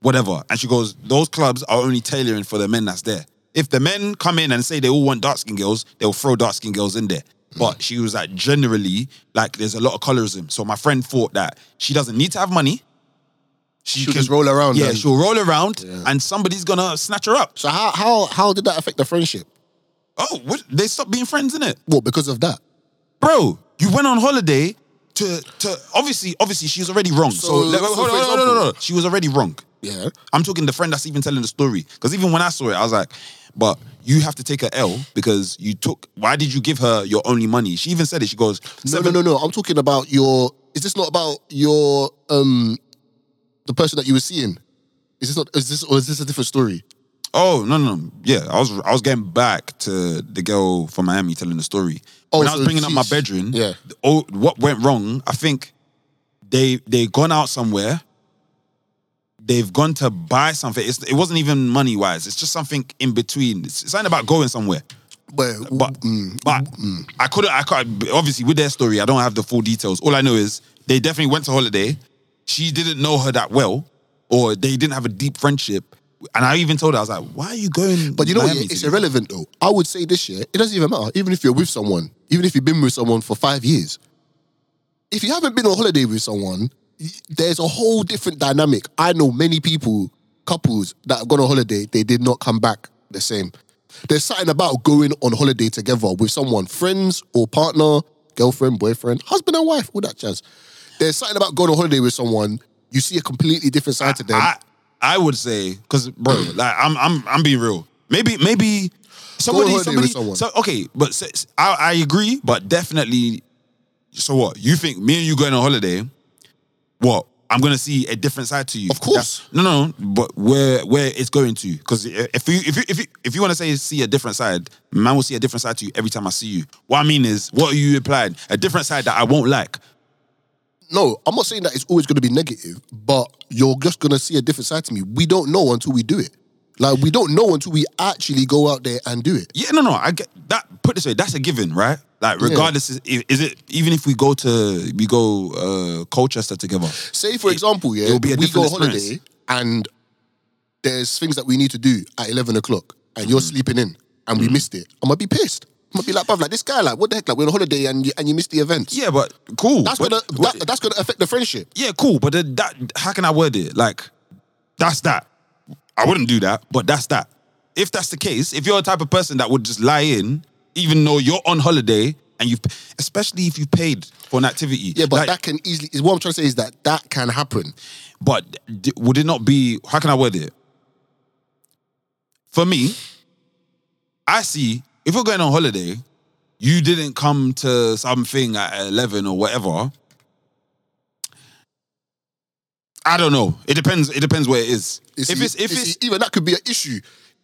[SPEAKER 3] whatever. And she goes, those clubs are only tailoring for the men that's there. If the men come in and say they all want dark skin girls, they'll throw dark skin girls in there. Hmm. But she was like, generally, like there's a lot of colorism. So my friend thought that she doesn't need to have money. She
[SPEAKER 2] She'll just roll around
[SPEAKER 3] Yeah,
[SPEAKER 2] and-
[SPEAKER 3] she'll roll around and somebody's gonna snatch her up.
[SPEAKER 2] So how how how did that affect the friendship?
[SPEAKER 3] Oh, what? they stopped being friends, innit?
[SPEAKER 2] What because of that?
[SPEAKER 3] Bro, you went on holiday to to obviously, obviously she was already wrong. So,
[SPEAKER 2] So-
[SPEAKER 3] let-
[SPEAKER 2] so
[SPEAKER 3] hold
[SPEAKER 2] for
[SPEAKER 3] on, no, no, no,
[SPEAKER 2] example-
[SPEAKER 3] no. She was already wrong.
[SPEAKER 2] Yeah.
[SPEAKER 3] I'm talking the friend that's even telling the story. Because even when I saw it, I was like, but you have to take a L because you took why did you give her your only money? She even said it. She goes,
[SPEAKER 2] No,
[SPEAKER 3] seven,
[SPEAKER 2] no, no, no. I'm talking about your. Is this not about your um, the person that you were seeing? Is this not? Is this or is this a different story?
[SPEAKER 3] Oh, no, no, no. Yeah, I was I was getting back to the girl from Miami telling the story.
[SPEAKER 2] Oh,
[SPEAKER 3] when I was
[SPEAKER 2] so
[SPEAKER 3] bringing up my bedroom,
[SPEAKER 2] yeah.
[SPEAKER 3] Oh, what went wrong? I think they they gone out somewhere. They've gone to buy something. It's, it wasn't even money wise. It's just something in between. It's something about going somewhere.
[SPEAKER 2] But,
[SPEAKER 3] But
[SPEAKER 2] mm,
[SPEAKER 3] but I couldn't. I can't. Obviously, with their story, I don't have the full details. All I know is they definitely went to holiday. She didn't know her that well, or they didn't have a deep friendship. And I even told her, I was like, "Why are you going?"
[SPEAKER 2] but you know what?
[SPEAKER 3] Miami
[SPEAKER 2] yeah, It's
[SPEAKER 3] together?"
[SPEAKER 2] irrelevant though. I would say this year, it doesn't even matter. Even if you're with someone, even if you've been with someone for five years, if you haven't been on holiday with someone, there's a whole different dynamic. I know many people, couples that have gone on holiday, they did not come back the same. There's something about going on holiday together with someone, friends or partner, girlfriend, boyfriend, husband and wife, all that jazz. There's something about going on holiday with someone. You see a completely different side to them.
[SPEAKER 3] I I would say because bro, *clears throat* like I'm I'm I'm being real. Maybe maybe somebody somebody.
[SPEAKER 2] someone.
[SPEAKER 3] So okay, but I, I agree, but definitely. So what you think? Me and you going on holiday? What I'm gonna see a different side to you.
[SPEAKER 2] Of course.
[SPEAKER 3] That's- no, no, but where where it's going to? Because if you if you if you if you want to say see a different side, man will see a different side to you every time I see you. What I mean is, what are you implying? A different side that I won't like.
[SPEAKER 2] No, I'm not saying that it's always going to be negative, but you're just going to see a different side to me. We don't know until we do it. Like, we don't know until we actually go out there and do it.
[SPEAKER 3] Yeah, no, no. I get that. Put this way, that's a given, right? Like,
[SPEAKER 2] Yeah.
[SPEAKER 3] regardless, is, is it even if we go to we go uh Colchester together?
[SPEAKER 2] Say, for example, yeah,
[SPEAKER 3] it be a
[SPEAKER 2] we go holiday
[SPEAKER 3] experience.
[SPEAKER 2] and there's things that we need to do at 11 o'clock and you're
[SPEAKER 3] Mm-hmm.
[SPEAKER 2] sleeping in and we missed it. I'm to be pissed. To be like, bruv, like this guy, like, what the heck? Like, we're on holiday and you, and you missed the event.
[SPEAKER 3] Yeah, but cool.
[SPEAKER 2] That's
[SPEAKER 3] But-
[SPEAKER 2] gonna
[SPEAKER 3] but-
[SPEAKER 2] that, that's gonna affect the friendship.
[SPEAKER 3] yeah, cool. But then that how can I word it? Like, that's that. I wouldn't do that, but that's that. If that's the case, if you're a type of person that would just lie in, even though you're on holiday and you've, especially if you paid for an activity.
[SPEAKER 2] Yeah, but
[SPEAKER 3] like,
[SPEAKER 2] that can easily. Is what I'm trying to say is that that can happen.
[SPEAKER 3] But would it not be? How can I word it? For me, I see if you're going on holiday, you didn't come to something at eleven or whatever. I don't know. It depends. It depends where it is.
[SPEAKER 2] You
[SPEAKER 3] if
[SPEAKER 2] see,
[SPEAKER 3] it's if
[SPEAKER 2] you
[SPEAKER 3] it's
[SPEAKER 2] see, even that could be an issue.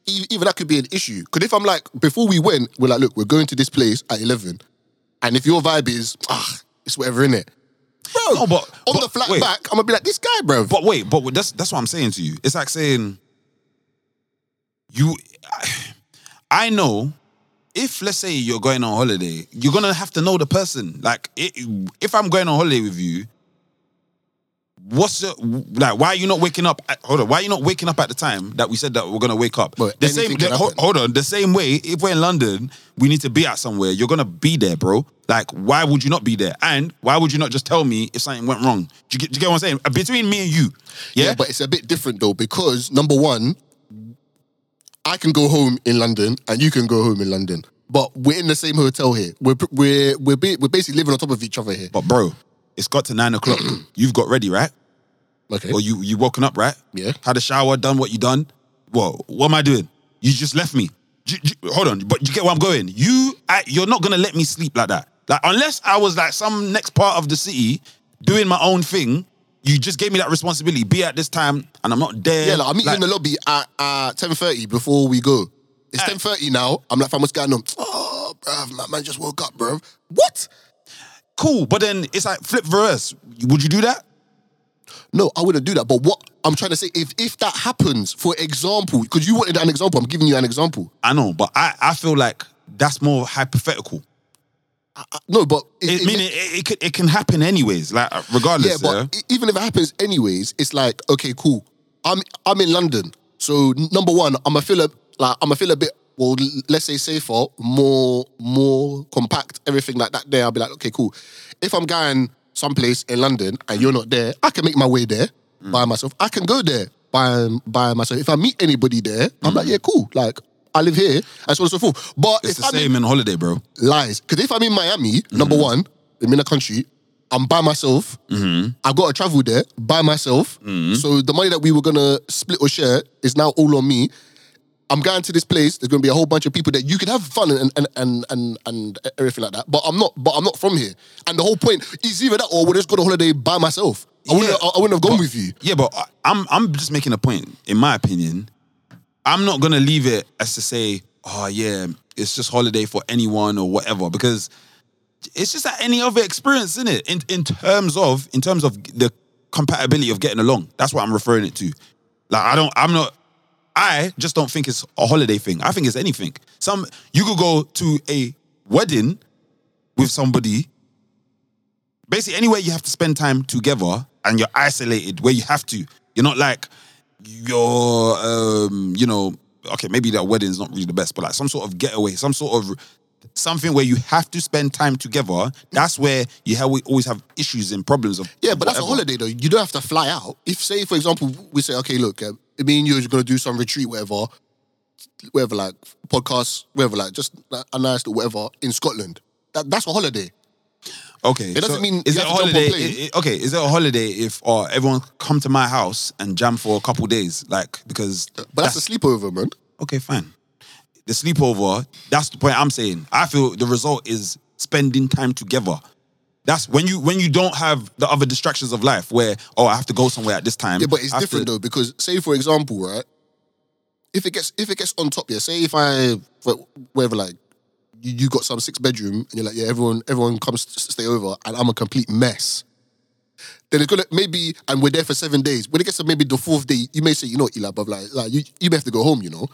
[SPEAKER 2] Even that could be an issue. Because if I'm like, before we went, we're like, look, we're going to this place at 11. And if your vibe is, ah, it's whatever in it. Bro,
[SPEAKER 3] No, but-
[SPEAKER 2] on
[SPEAKER 3] but
[SPEAKER 2] the flat
[SPEAKER 3] wait.
[SPEAKER 2] back, I'm going to be like, this guy, bro.
[SPEAKER 3] But wait, but that's that's what I'm saying to you. It's like saying you. I know if let's say you're going on holiday, you're gonna have to know the person. Like i if I'm going on holiday with you, what's the like? Why are you not waking up? At, hold on, why are you not waking up at the time that we said that we're gonna wake up?
[SPEAKER 2] But
[SPEAKER 3] the same. the- hold, hold on, the same way. If we're in London, we need to be at somewhere. You're gonna be there, bro. Like, why would you not be there? And why would you not just tell me if something went wrong? Do you get, do you get what I'm saying? Between me and you, yeah.
[SPEAKER 2] yeah, but it's a bit different though, because number one, I can go home in London and you can go home in London. But we're in the same hotel here. We're we're we're, ba- we're basically living on top of each other here.
[SPEAKER 3] But bro, it's got to nine o'clock. *clears throat* You've got ready, right?
[SPEAKER 2] Okay.
[SPEAKER 3] Or you you woken up, right?
[SPEAKER 2] Yeah.
[SPEAKER 3] Had a shower, done what you done. Well, what am I doing? You just left me. Hold on, but you get where I'm going. You, I, you're not gonna let me sleep like that. Like unless I was like some next part of the city doing my own thing. You just gave me that responsibility. Be at this time, and I'm not there.
[SPEAKER 2] Yeah, like I meet you in the lobby at uh, ten thirty before we go. It's ten thirty now. I'm like, fam, what's going on? Oh, bruv, my man just woke up, bruv. What?
[SPEAKER 3] cool, but then it's like flip verse. Would you do that?
[SPEAKER 2] No, I wouldn't do that. But what I'm trying to say, if if that happens, for example, because you wanted an example, I'm giving you an example.
[SPEAKER 3] I know, but I, I feel like that's more hypothetical.
[SPEAKER 2] Uh, No, but
[SPEAKER 3] It, meaning it, it, could, it can happen anyways, like uh, regardless.
[SPEAKER 2] yeah, but e- even if it happens anyways, it's like okay, cool. I'm I'm in London, so number one, I'm a feel a, like I'm a feel a bit well, let's say safer, more more compact, everything like that. There, I'll be like, okay, cool. If I'm going someplace in London and you're not there, I can make my way there
[SPEAKER 3] Mm.
[SPEAKER 2] by myself. I can go there by by myself. If I meet anybody there, I'm like, yeah, cool. Like I live here, and so on and so forth. But
[SPEAKER 3] it's the
[SPEAKER 2] I'm
[SPEAKER 3] same in holiday, bro.
[SPEAKER 2] lies. Because if I'm in Miami, number
[SPEAKER 3] Mm-hmm.
[SPEAKER 2] one, I'm in a country, I'm by myself. I've got to travel there by myself.
[SPEAKER 3] Mm-hmm.
[SPEAKER 2] So the money that we were gonna split or share is now all on me. I'm going to this place. There's gonna be a whole bunch of people that you can have fun and and and and, and everything like that. But I'm not. But I'm not from here. And the whole point is either that or we'll just go to holiday by myself. I wouldn't.
[SPEAKER 3] Yeah.
[SPEAKER 2] I, I wouldn't have gone with you.
[SPEAKER 3] Yeah, but I- I'm I'm just making a point. In my opinion, I'm not gonna leave it as to say, oh yeah, it's just holiday for anyone or whatever, because it's just like any other experience, isn't it? In in terms of in terms of the compatibility of getting along. That's what I'm referring it to. Like I don't, I'm not. I just don't think it's a holiday thing. I think it's anything. Some you could go to a wedding with somebody basically anywhere you have to spend time together and you're isolated where you have to you're not like you're um you know okay maybe that wedding's not really the best but like some sort of getaway some sort of something where you have to spend time together that's where you have we always have issues and problems of
[SPEAKER 2] Yeah, but that's a holiday though. You don't have to fly out. If say for example we say okay, look, uh, me and you are gonna do some retreat, whatever, whatever, like podcast, whatever, like just a a nice little whatever in Scotland. That, that's a holiday.
[SPEAKER 3] Okay,
[SPEAKER 2] It doesn't mean
[SPEAKER 3] is it a
[SPEAKER 2] have to jump on
[SPEAKER 3] holiday?
[SPEAKER 2] plane.
[SPEAKER 3] i- i- okay, is it a holiday if uh, everyone come to my house and jam for a couple days, like because
[SPEAKER 2] But that's, a sleepover, man.
[SPEAKER 3] okay, fine. The sleepover, that's the point I'm saying. I feel the result is spending time together. That's when you when you don't have the other distractions of life where oh I have to go somewhere at this time.
[SPEAKER 2] Yeah, but it's different
[SPEAKER 3] to-
[SPEAKER 2] though because say for example, right? If it gets if it gets on top, yeah. Say if I whatever like you, you got some six bedroom and you're like yeah everyone everyone comes to stay over and I'm a complete mess. Then it's gonna maybe and we're there for seven days. When it gets to maybe the fourth day, you may say you know Eli, but like like you you may have to go home, you know.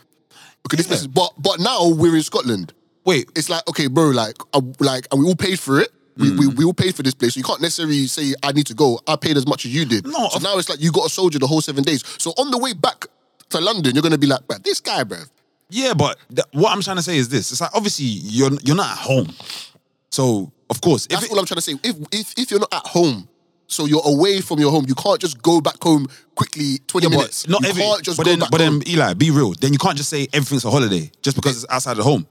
[SPEAKER 2] Because this place is, but but now we're in Scotland.
[SPEAKER 3] Wait,
[SPEAKER 2] It's like okay, bro, like uh, like and we all paid for it. We, we,
[SPEAKER 3] Mm.
[SPEAKER 2] we all paid for this place. So you can't necessarily say I need to go. I paid as much as you did.
[SPEAKER 3] No,
[SPEAKER 2] so now it's like you got a soldier the whole seven days. So on the way back to London, you're gonna be like, bruh, this guy, bruv.
[SPEAKER 3] Yeah, but th- what I'm trying to say is this: it's like obviously you're you're not at home, so of course if
[SPEAKER 2] That's
[SPEAKER 3] it-
[SPEAKER 2] all I'm trying to say. If if if you're not at home, so you're away from your home, you can't just go back home quickly, 20
[SPEAKER 3] Yeah, but
[SPEAKER 2] minutes.
[SPEAKER 3] not
[SPEAKER 2] you
[SPEAKER 3] every,
[SPEAKER 2] can't just
[SPEAKER 3] but
[SPEAKER 2] go
[SPEAKER 3] then,
[SPEAKER 2] back
[SPEAKER 3] but
[SPEAKER 2] home.
[SPEAKER 3] then, Eli, be real. Then you can't just say everything's a holiday just because it's outside of home.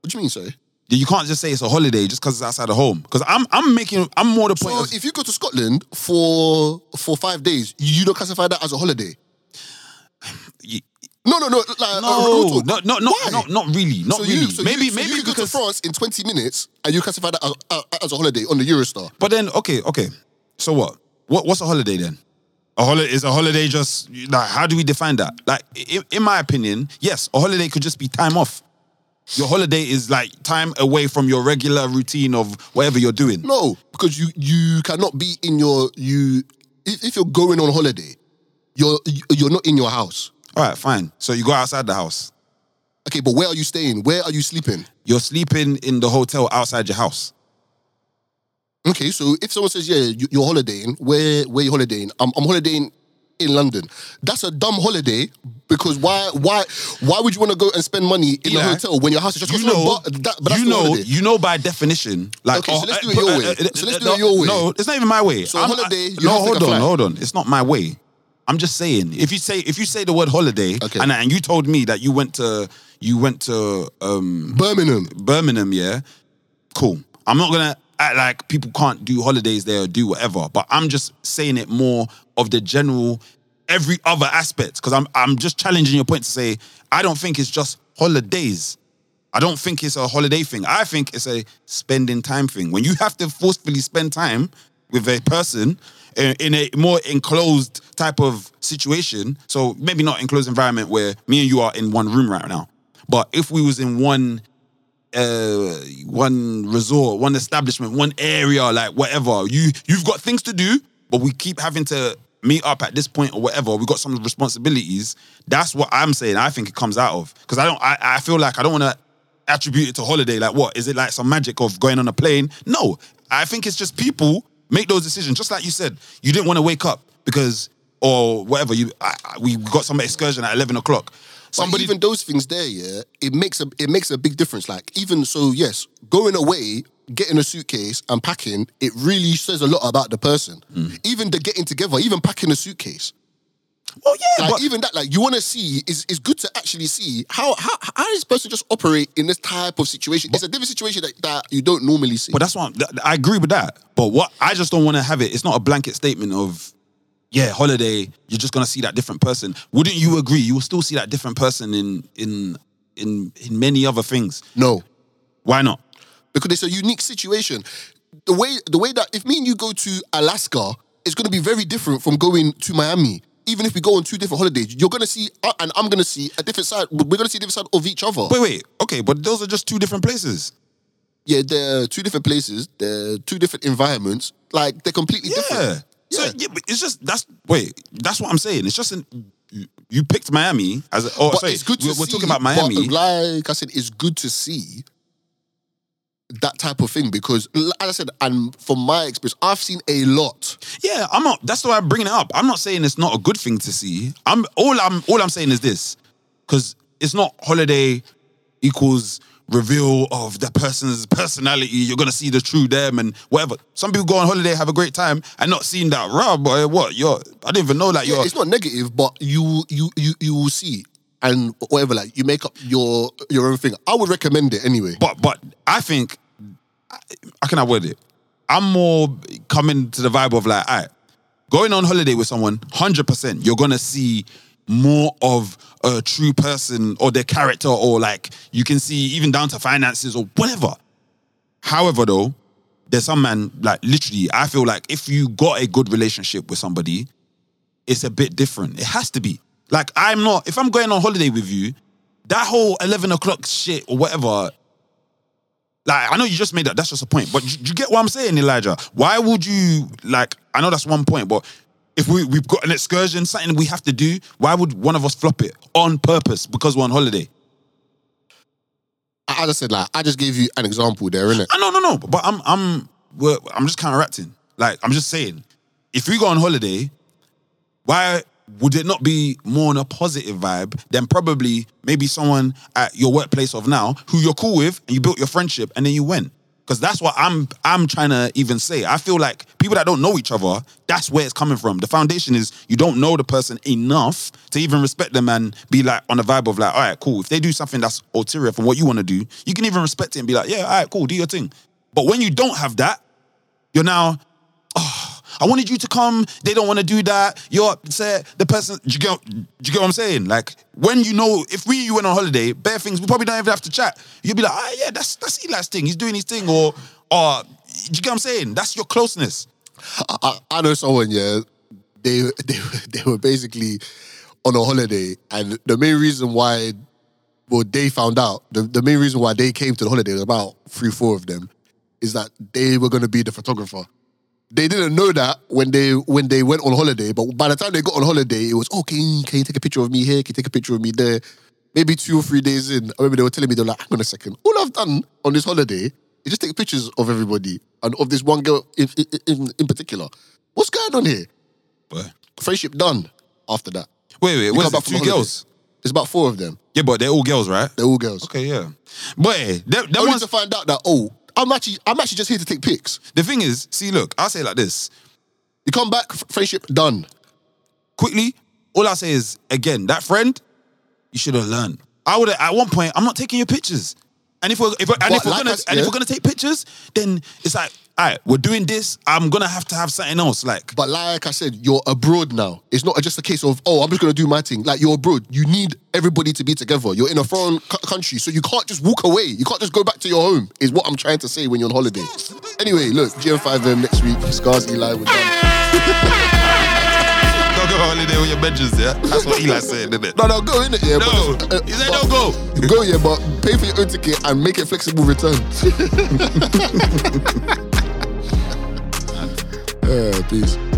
[SPEAKER 2] what do you mean, sorry?
[SPEAKER 3] You can't just say it's a holiday just because it's outside of home. Because I'm, I'm making, I'm more the point.
[SPEAKER 2] So
[SPEAKER 3] of,
[SPEAKER 2] if you go to Scotland for for five days, you don't classify that as a holiday. No, no, no. Like, uh,
[SPEAKER 3] no,
[SPEAKER 2] talk.
[SPEAKER 3] no, no, no,
[SPEAKER 2] Why?
[SPEAKER 3] not, not really, not
[SPEAKER 2] so
[SPEAKER 3] really.
[SPEAKER 2] You, so
[SPEAKER 3] maybe,
[SPEAKER 2] you, so
[SPEAKER 3] maybe
[SPEAKER 2] you could go to
[SPEAKER 3] because.
[SPEAKER 2] France in 20 minutes and you classify that as, uh, as a holiday on the Eurostar.
[SPEAKER 3] But then, okay, okay. So what? What, what's a holiday then? A holiday is a holiday just like how do we define that? Like in, in my opinion, yes, a holiday could just be time off. Your holiday is like time away from your regular routine of whatever you're doing.
[SPEAKER 2] No, because you you cannot be in your you if, if you're going on holiday, you're you're not in your house.
[SPEAKER 3] All right, fine. So you go outside the house.
[SPEAKER 2] Okay, but where are you staying? Where are you sleeping?
[SPEAKER 3] You're sleeping in the hotel outside your house.
[SPEAKER 2] Okay, so if someone says, "Yeah, you- you're holidaying," where where you holidaying? I'm, I'm holidaying in London. That's a dumb holiday because why why why would you want to go and spend money in
[SPEAKER 3] Eli,
[SPEAKER 2] a hotel when your house is just
[SPEAKER 3] you know,
[SPEAKER 2] but, that, but that's
[SPEAKER 3] you know,
[SPEAKER 2] holiday.
[SPEAKER 3] you know by definition. Like,
[SPEAKER 2] Okay, so oh, let's eh, do it your eh, way. Eh, so let's do
[SPEAKER 3] no,
[SPEAKER 2] it your way.
[SPEAKER 3] No, it's not even my way.
[SPEAKER 2] So
[SPEAKER 3] I'm-
[SPEAKER 2] holiday, you
[SPEAKER 3] no,
[SPEAKER 2] have to
[SPEAKER 3] hold on, hold on. It's not my way. I'm just saying. If you say if you say the word holiday,
[SPEAKER 2] Okay.
[SPEAKER 3] and and you told me that you went to you went to um
[SPEAKER 2] Birmingham.
[SPEAKER 3] Birmingham, yeah, cool. I'm not gonna act like people can't do holidays there or do whatever, but I'm just saying it more of the general every other aspect because I'm I'm just challenging your point to say I don't think it's just holidays. I don't think it's a holiday thing. I think it's a spending time thing. When you have to forcefully spend time with a person in, a more enclosed type of situation, so maybe not enclosed environment where me and you are in one room right now, but if we was in one uh one resort, one establishment, one area, like whatever. You you've got things to do, but we keep having to meet up at this point or whatever. We got some responsibilities. That's what I'm saying. I think it comes out of because I don't. I, I feel like I don't want to attribute it to holiday. Like what is it like some magic of going on a plane? No, I think it's just people make those decisions. Just like you said, you didn't want to wake up because or whatever. You I, I- we got some excursion at eleven o'clock.
[SPEAKER 2] Somebody, even those things there, yeah, it makes a it makes a big difference. Like even so, yes, going away, getting a suitcase and packing, it really says a lot about the person.
[SPEAKER 3] Mm.
[SPEAKER 2] Even the getting together, even packing a suitcase.
[SPEAKER 3] Oh yeah,
[SPEAKER 2] Like
[SPEAKER 3] but
[SPEAKER 2] even that, like you want to see is is good to actually see how how how does this person just operate in this type of situation. it's a different situation that, that you don't normally see.
[SPEAKER 3] But that's why I agree with that. But what I just don't want to have it. It's not a blanket statement of, yeah, holiday. You're just gonna see that different person. Wouldn't you agree? You will still see that different person in in in in many other things.
[SPEAKER 2] no,
[SPEAKER 3] Why not?
[SPEAKER 2] because it's a unique situation. The way the way that if me and you go to Alaska, it's going to be very different from going to Miami. Even if we go on two different holidays, you're going to see, uh, and I'm going to see a different side. We're going to see a different side of each other.
[SPEAKER 3] Wait, wait. Okay, but those are just two different places.
[SPEAKER 2] yeah, they're two different places. They're two different environments. Like they're completely
[SPEAKER 3] Yeah.
[SPEAKER 2] different.
[SPEAKER 3] So
[SPEAKER 2] Yeah.
[SPEAKER 3] yeah, but it's just that's wait. That's what I'm saying. It's just an, you, you picked Miami as a, oh
[SPEAKER 2] but
[SPEAKER 3] sorry,
[SPEAKER 2] it's good to
[SPEAKER 3] we're, we're talking about Miami.
[SPEAKER 2] like I said, it's good to see that type of thing because, as I said, and from my experience, I've seen a lot.
[SPEAKER 3] Yeah, I'm not. That's why I'm bringing it up. I'm not saying it's not a good thing to see. I'm all I'm all I'm saying is this, because it's not holiday equals reveal of the person's personality. You're gonna see the true them and whatever. Some people go on holiday, have a great time, and not seeing that. Rah, boy, what? You're. I didn't even know that
[SPEAKER 2] Yeah,
[SPEAKER 3] you're.
[SPEAKER 2] it's not negative, but you you you you will see and whatever. Like you make up your your own thing. I would recommend it anyway.
[SPEAKER 3] But but I think how can I word it? I'm more coming to the vibe of like, all right, going on holiday with someone, hundred percent, you're gonna see more of a true person or their character, or like you can see even down to finances or whatever. However, though, there's some man like literally. I feel like if you got a good relationship with somebody, it's a bit different. It has to be. Like I'm not. If I'm going on holiday with you, that whole eleven o'clock shit or whatever. Like I know you just made that. That's just a point. But you, you get what I'm saying, Elijah? Why would you like? I know that's one point, but if we we've got an excursion, something we have to do, why would one of us flop it on purpose because we're on holiday?
[SPEAKER 2] As I said, like I just gave you an example there, innit?
[SPEAKER 3] I no no no. But I'm I'm we're, I'm just counteracting. Like I'm just saying, if we go on holiday, why would it not be more on a positive vibe than probably maybe someone at your workplace of now who you're cool with and you built your friendship and then you went? Because that's what I'm I'm trying to even say. I feel like people that don't know each other, that's where it's coming from. The foundation is you don't know the person enough to even respect them and be like on the vibe of like, all right, cool. If they do something that's ulterior from what you want to do, you can even respect it and be like, yeah, all right, cool, do your thing. But when you don't have that, you're now, I wanted you to come. They don't want to do that. You're upset. the person. Do you get? Do you get what I'm saying? Like when you know, if we you went on holiday, bare things, we probably don't even have to chat. You'll be like, ah, yeah, that's that's Eli's thing. He's doing his thing, or or do you get what I'm saying? That's your closeness.
[SPEAKER 2] I, I, I know someone, yeah. They they they were basically on a holiday, and the main reason why, well, they found out the, the main reason why they came to the holiday, was about three, four of them, is that they were going to be the photographer. They didn't know that when they when they went on holiday, but by the time they got on holiday, it was oh, can you, take a picture of me here? Can you take a picture of me there? Maybe two or three days in, I remember they were telling me they're like, hang on a second, all I've done on this holiday is just take pictures of everybody and of this one girl in, in, in, particular. What's going on here?
[SPEAKER 3] But
[SPEAKER 2] Friendship done after that.
[SPEAKER 3] wait, wait, what's it? Two girls?
[SPEAKER 2] There's about four of them.
[SPEAKER 3] Yeah, but they're all girls, right?
[SPEAKER 2] They're all girls.
[SPEAKER 3] Okay, yeah. But hey, that, that
[SPEAKER 2] Only
[SPEAKER 3] one's
[SPEAKER 2] to find out that oh, I'm actually I'm actually just here to take pics.
[SPEAKER 3] the thing is. See, look, I'll say it like this.
[SPEAKER 2] You come back, f- friendship done.
[SPEAKER 3] quickly, all I say is again, that friend, you should have learned. I would at one point, I'm not taking your pictures. And if we're if we're, and if we're
[SPEAKER 2] like
[SPEAKER 3] gonna
[SPEAKER 2] I s-
[SPEAKER 3] and if we're gonna take pictures, then it's like, all right, we're doing this. I'm gonna have to have something else. Like,
[SPEAKER 2] But like I said, you're abroad now. It's not just a case of, oh, I'm just going to do my thing. Like, you're abroad. You need everybody to be together. You're in a foreign cu- country, so you can't just walk away. You can't just go back to your home, is what I'm trying to say when you're on holiday. Anyway, look, GM5M next week. Scarz Eli, we're done.
[SPEAKER 3] Don't go on holiday with your benches, yeah. That's what Eli said, didn't it?
[SPEAKER 2] No, no, go in it, yeah.
[SPEAKER 3] No,
[SPEAKER 2] but, uh,
[SPEAKER 3] he said
[SPEAKER 2] but-
[SPEAKER 3] don't go.
[SPEAKER 2] Go, yeah, but pay for your own ticket and make it flexible return. *laughs* *laughs* uh, peace.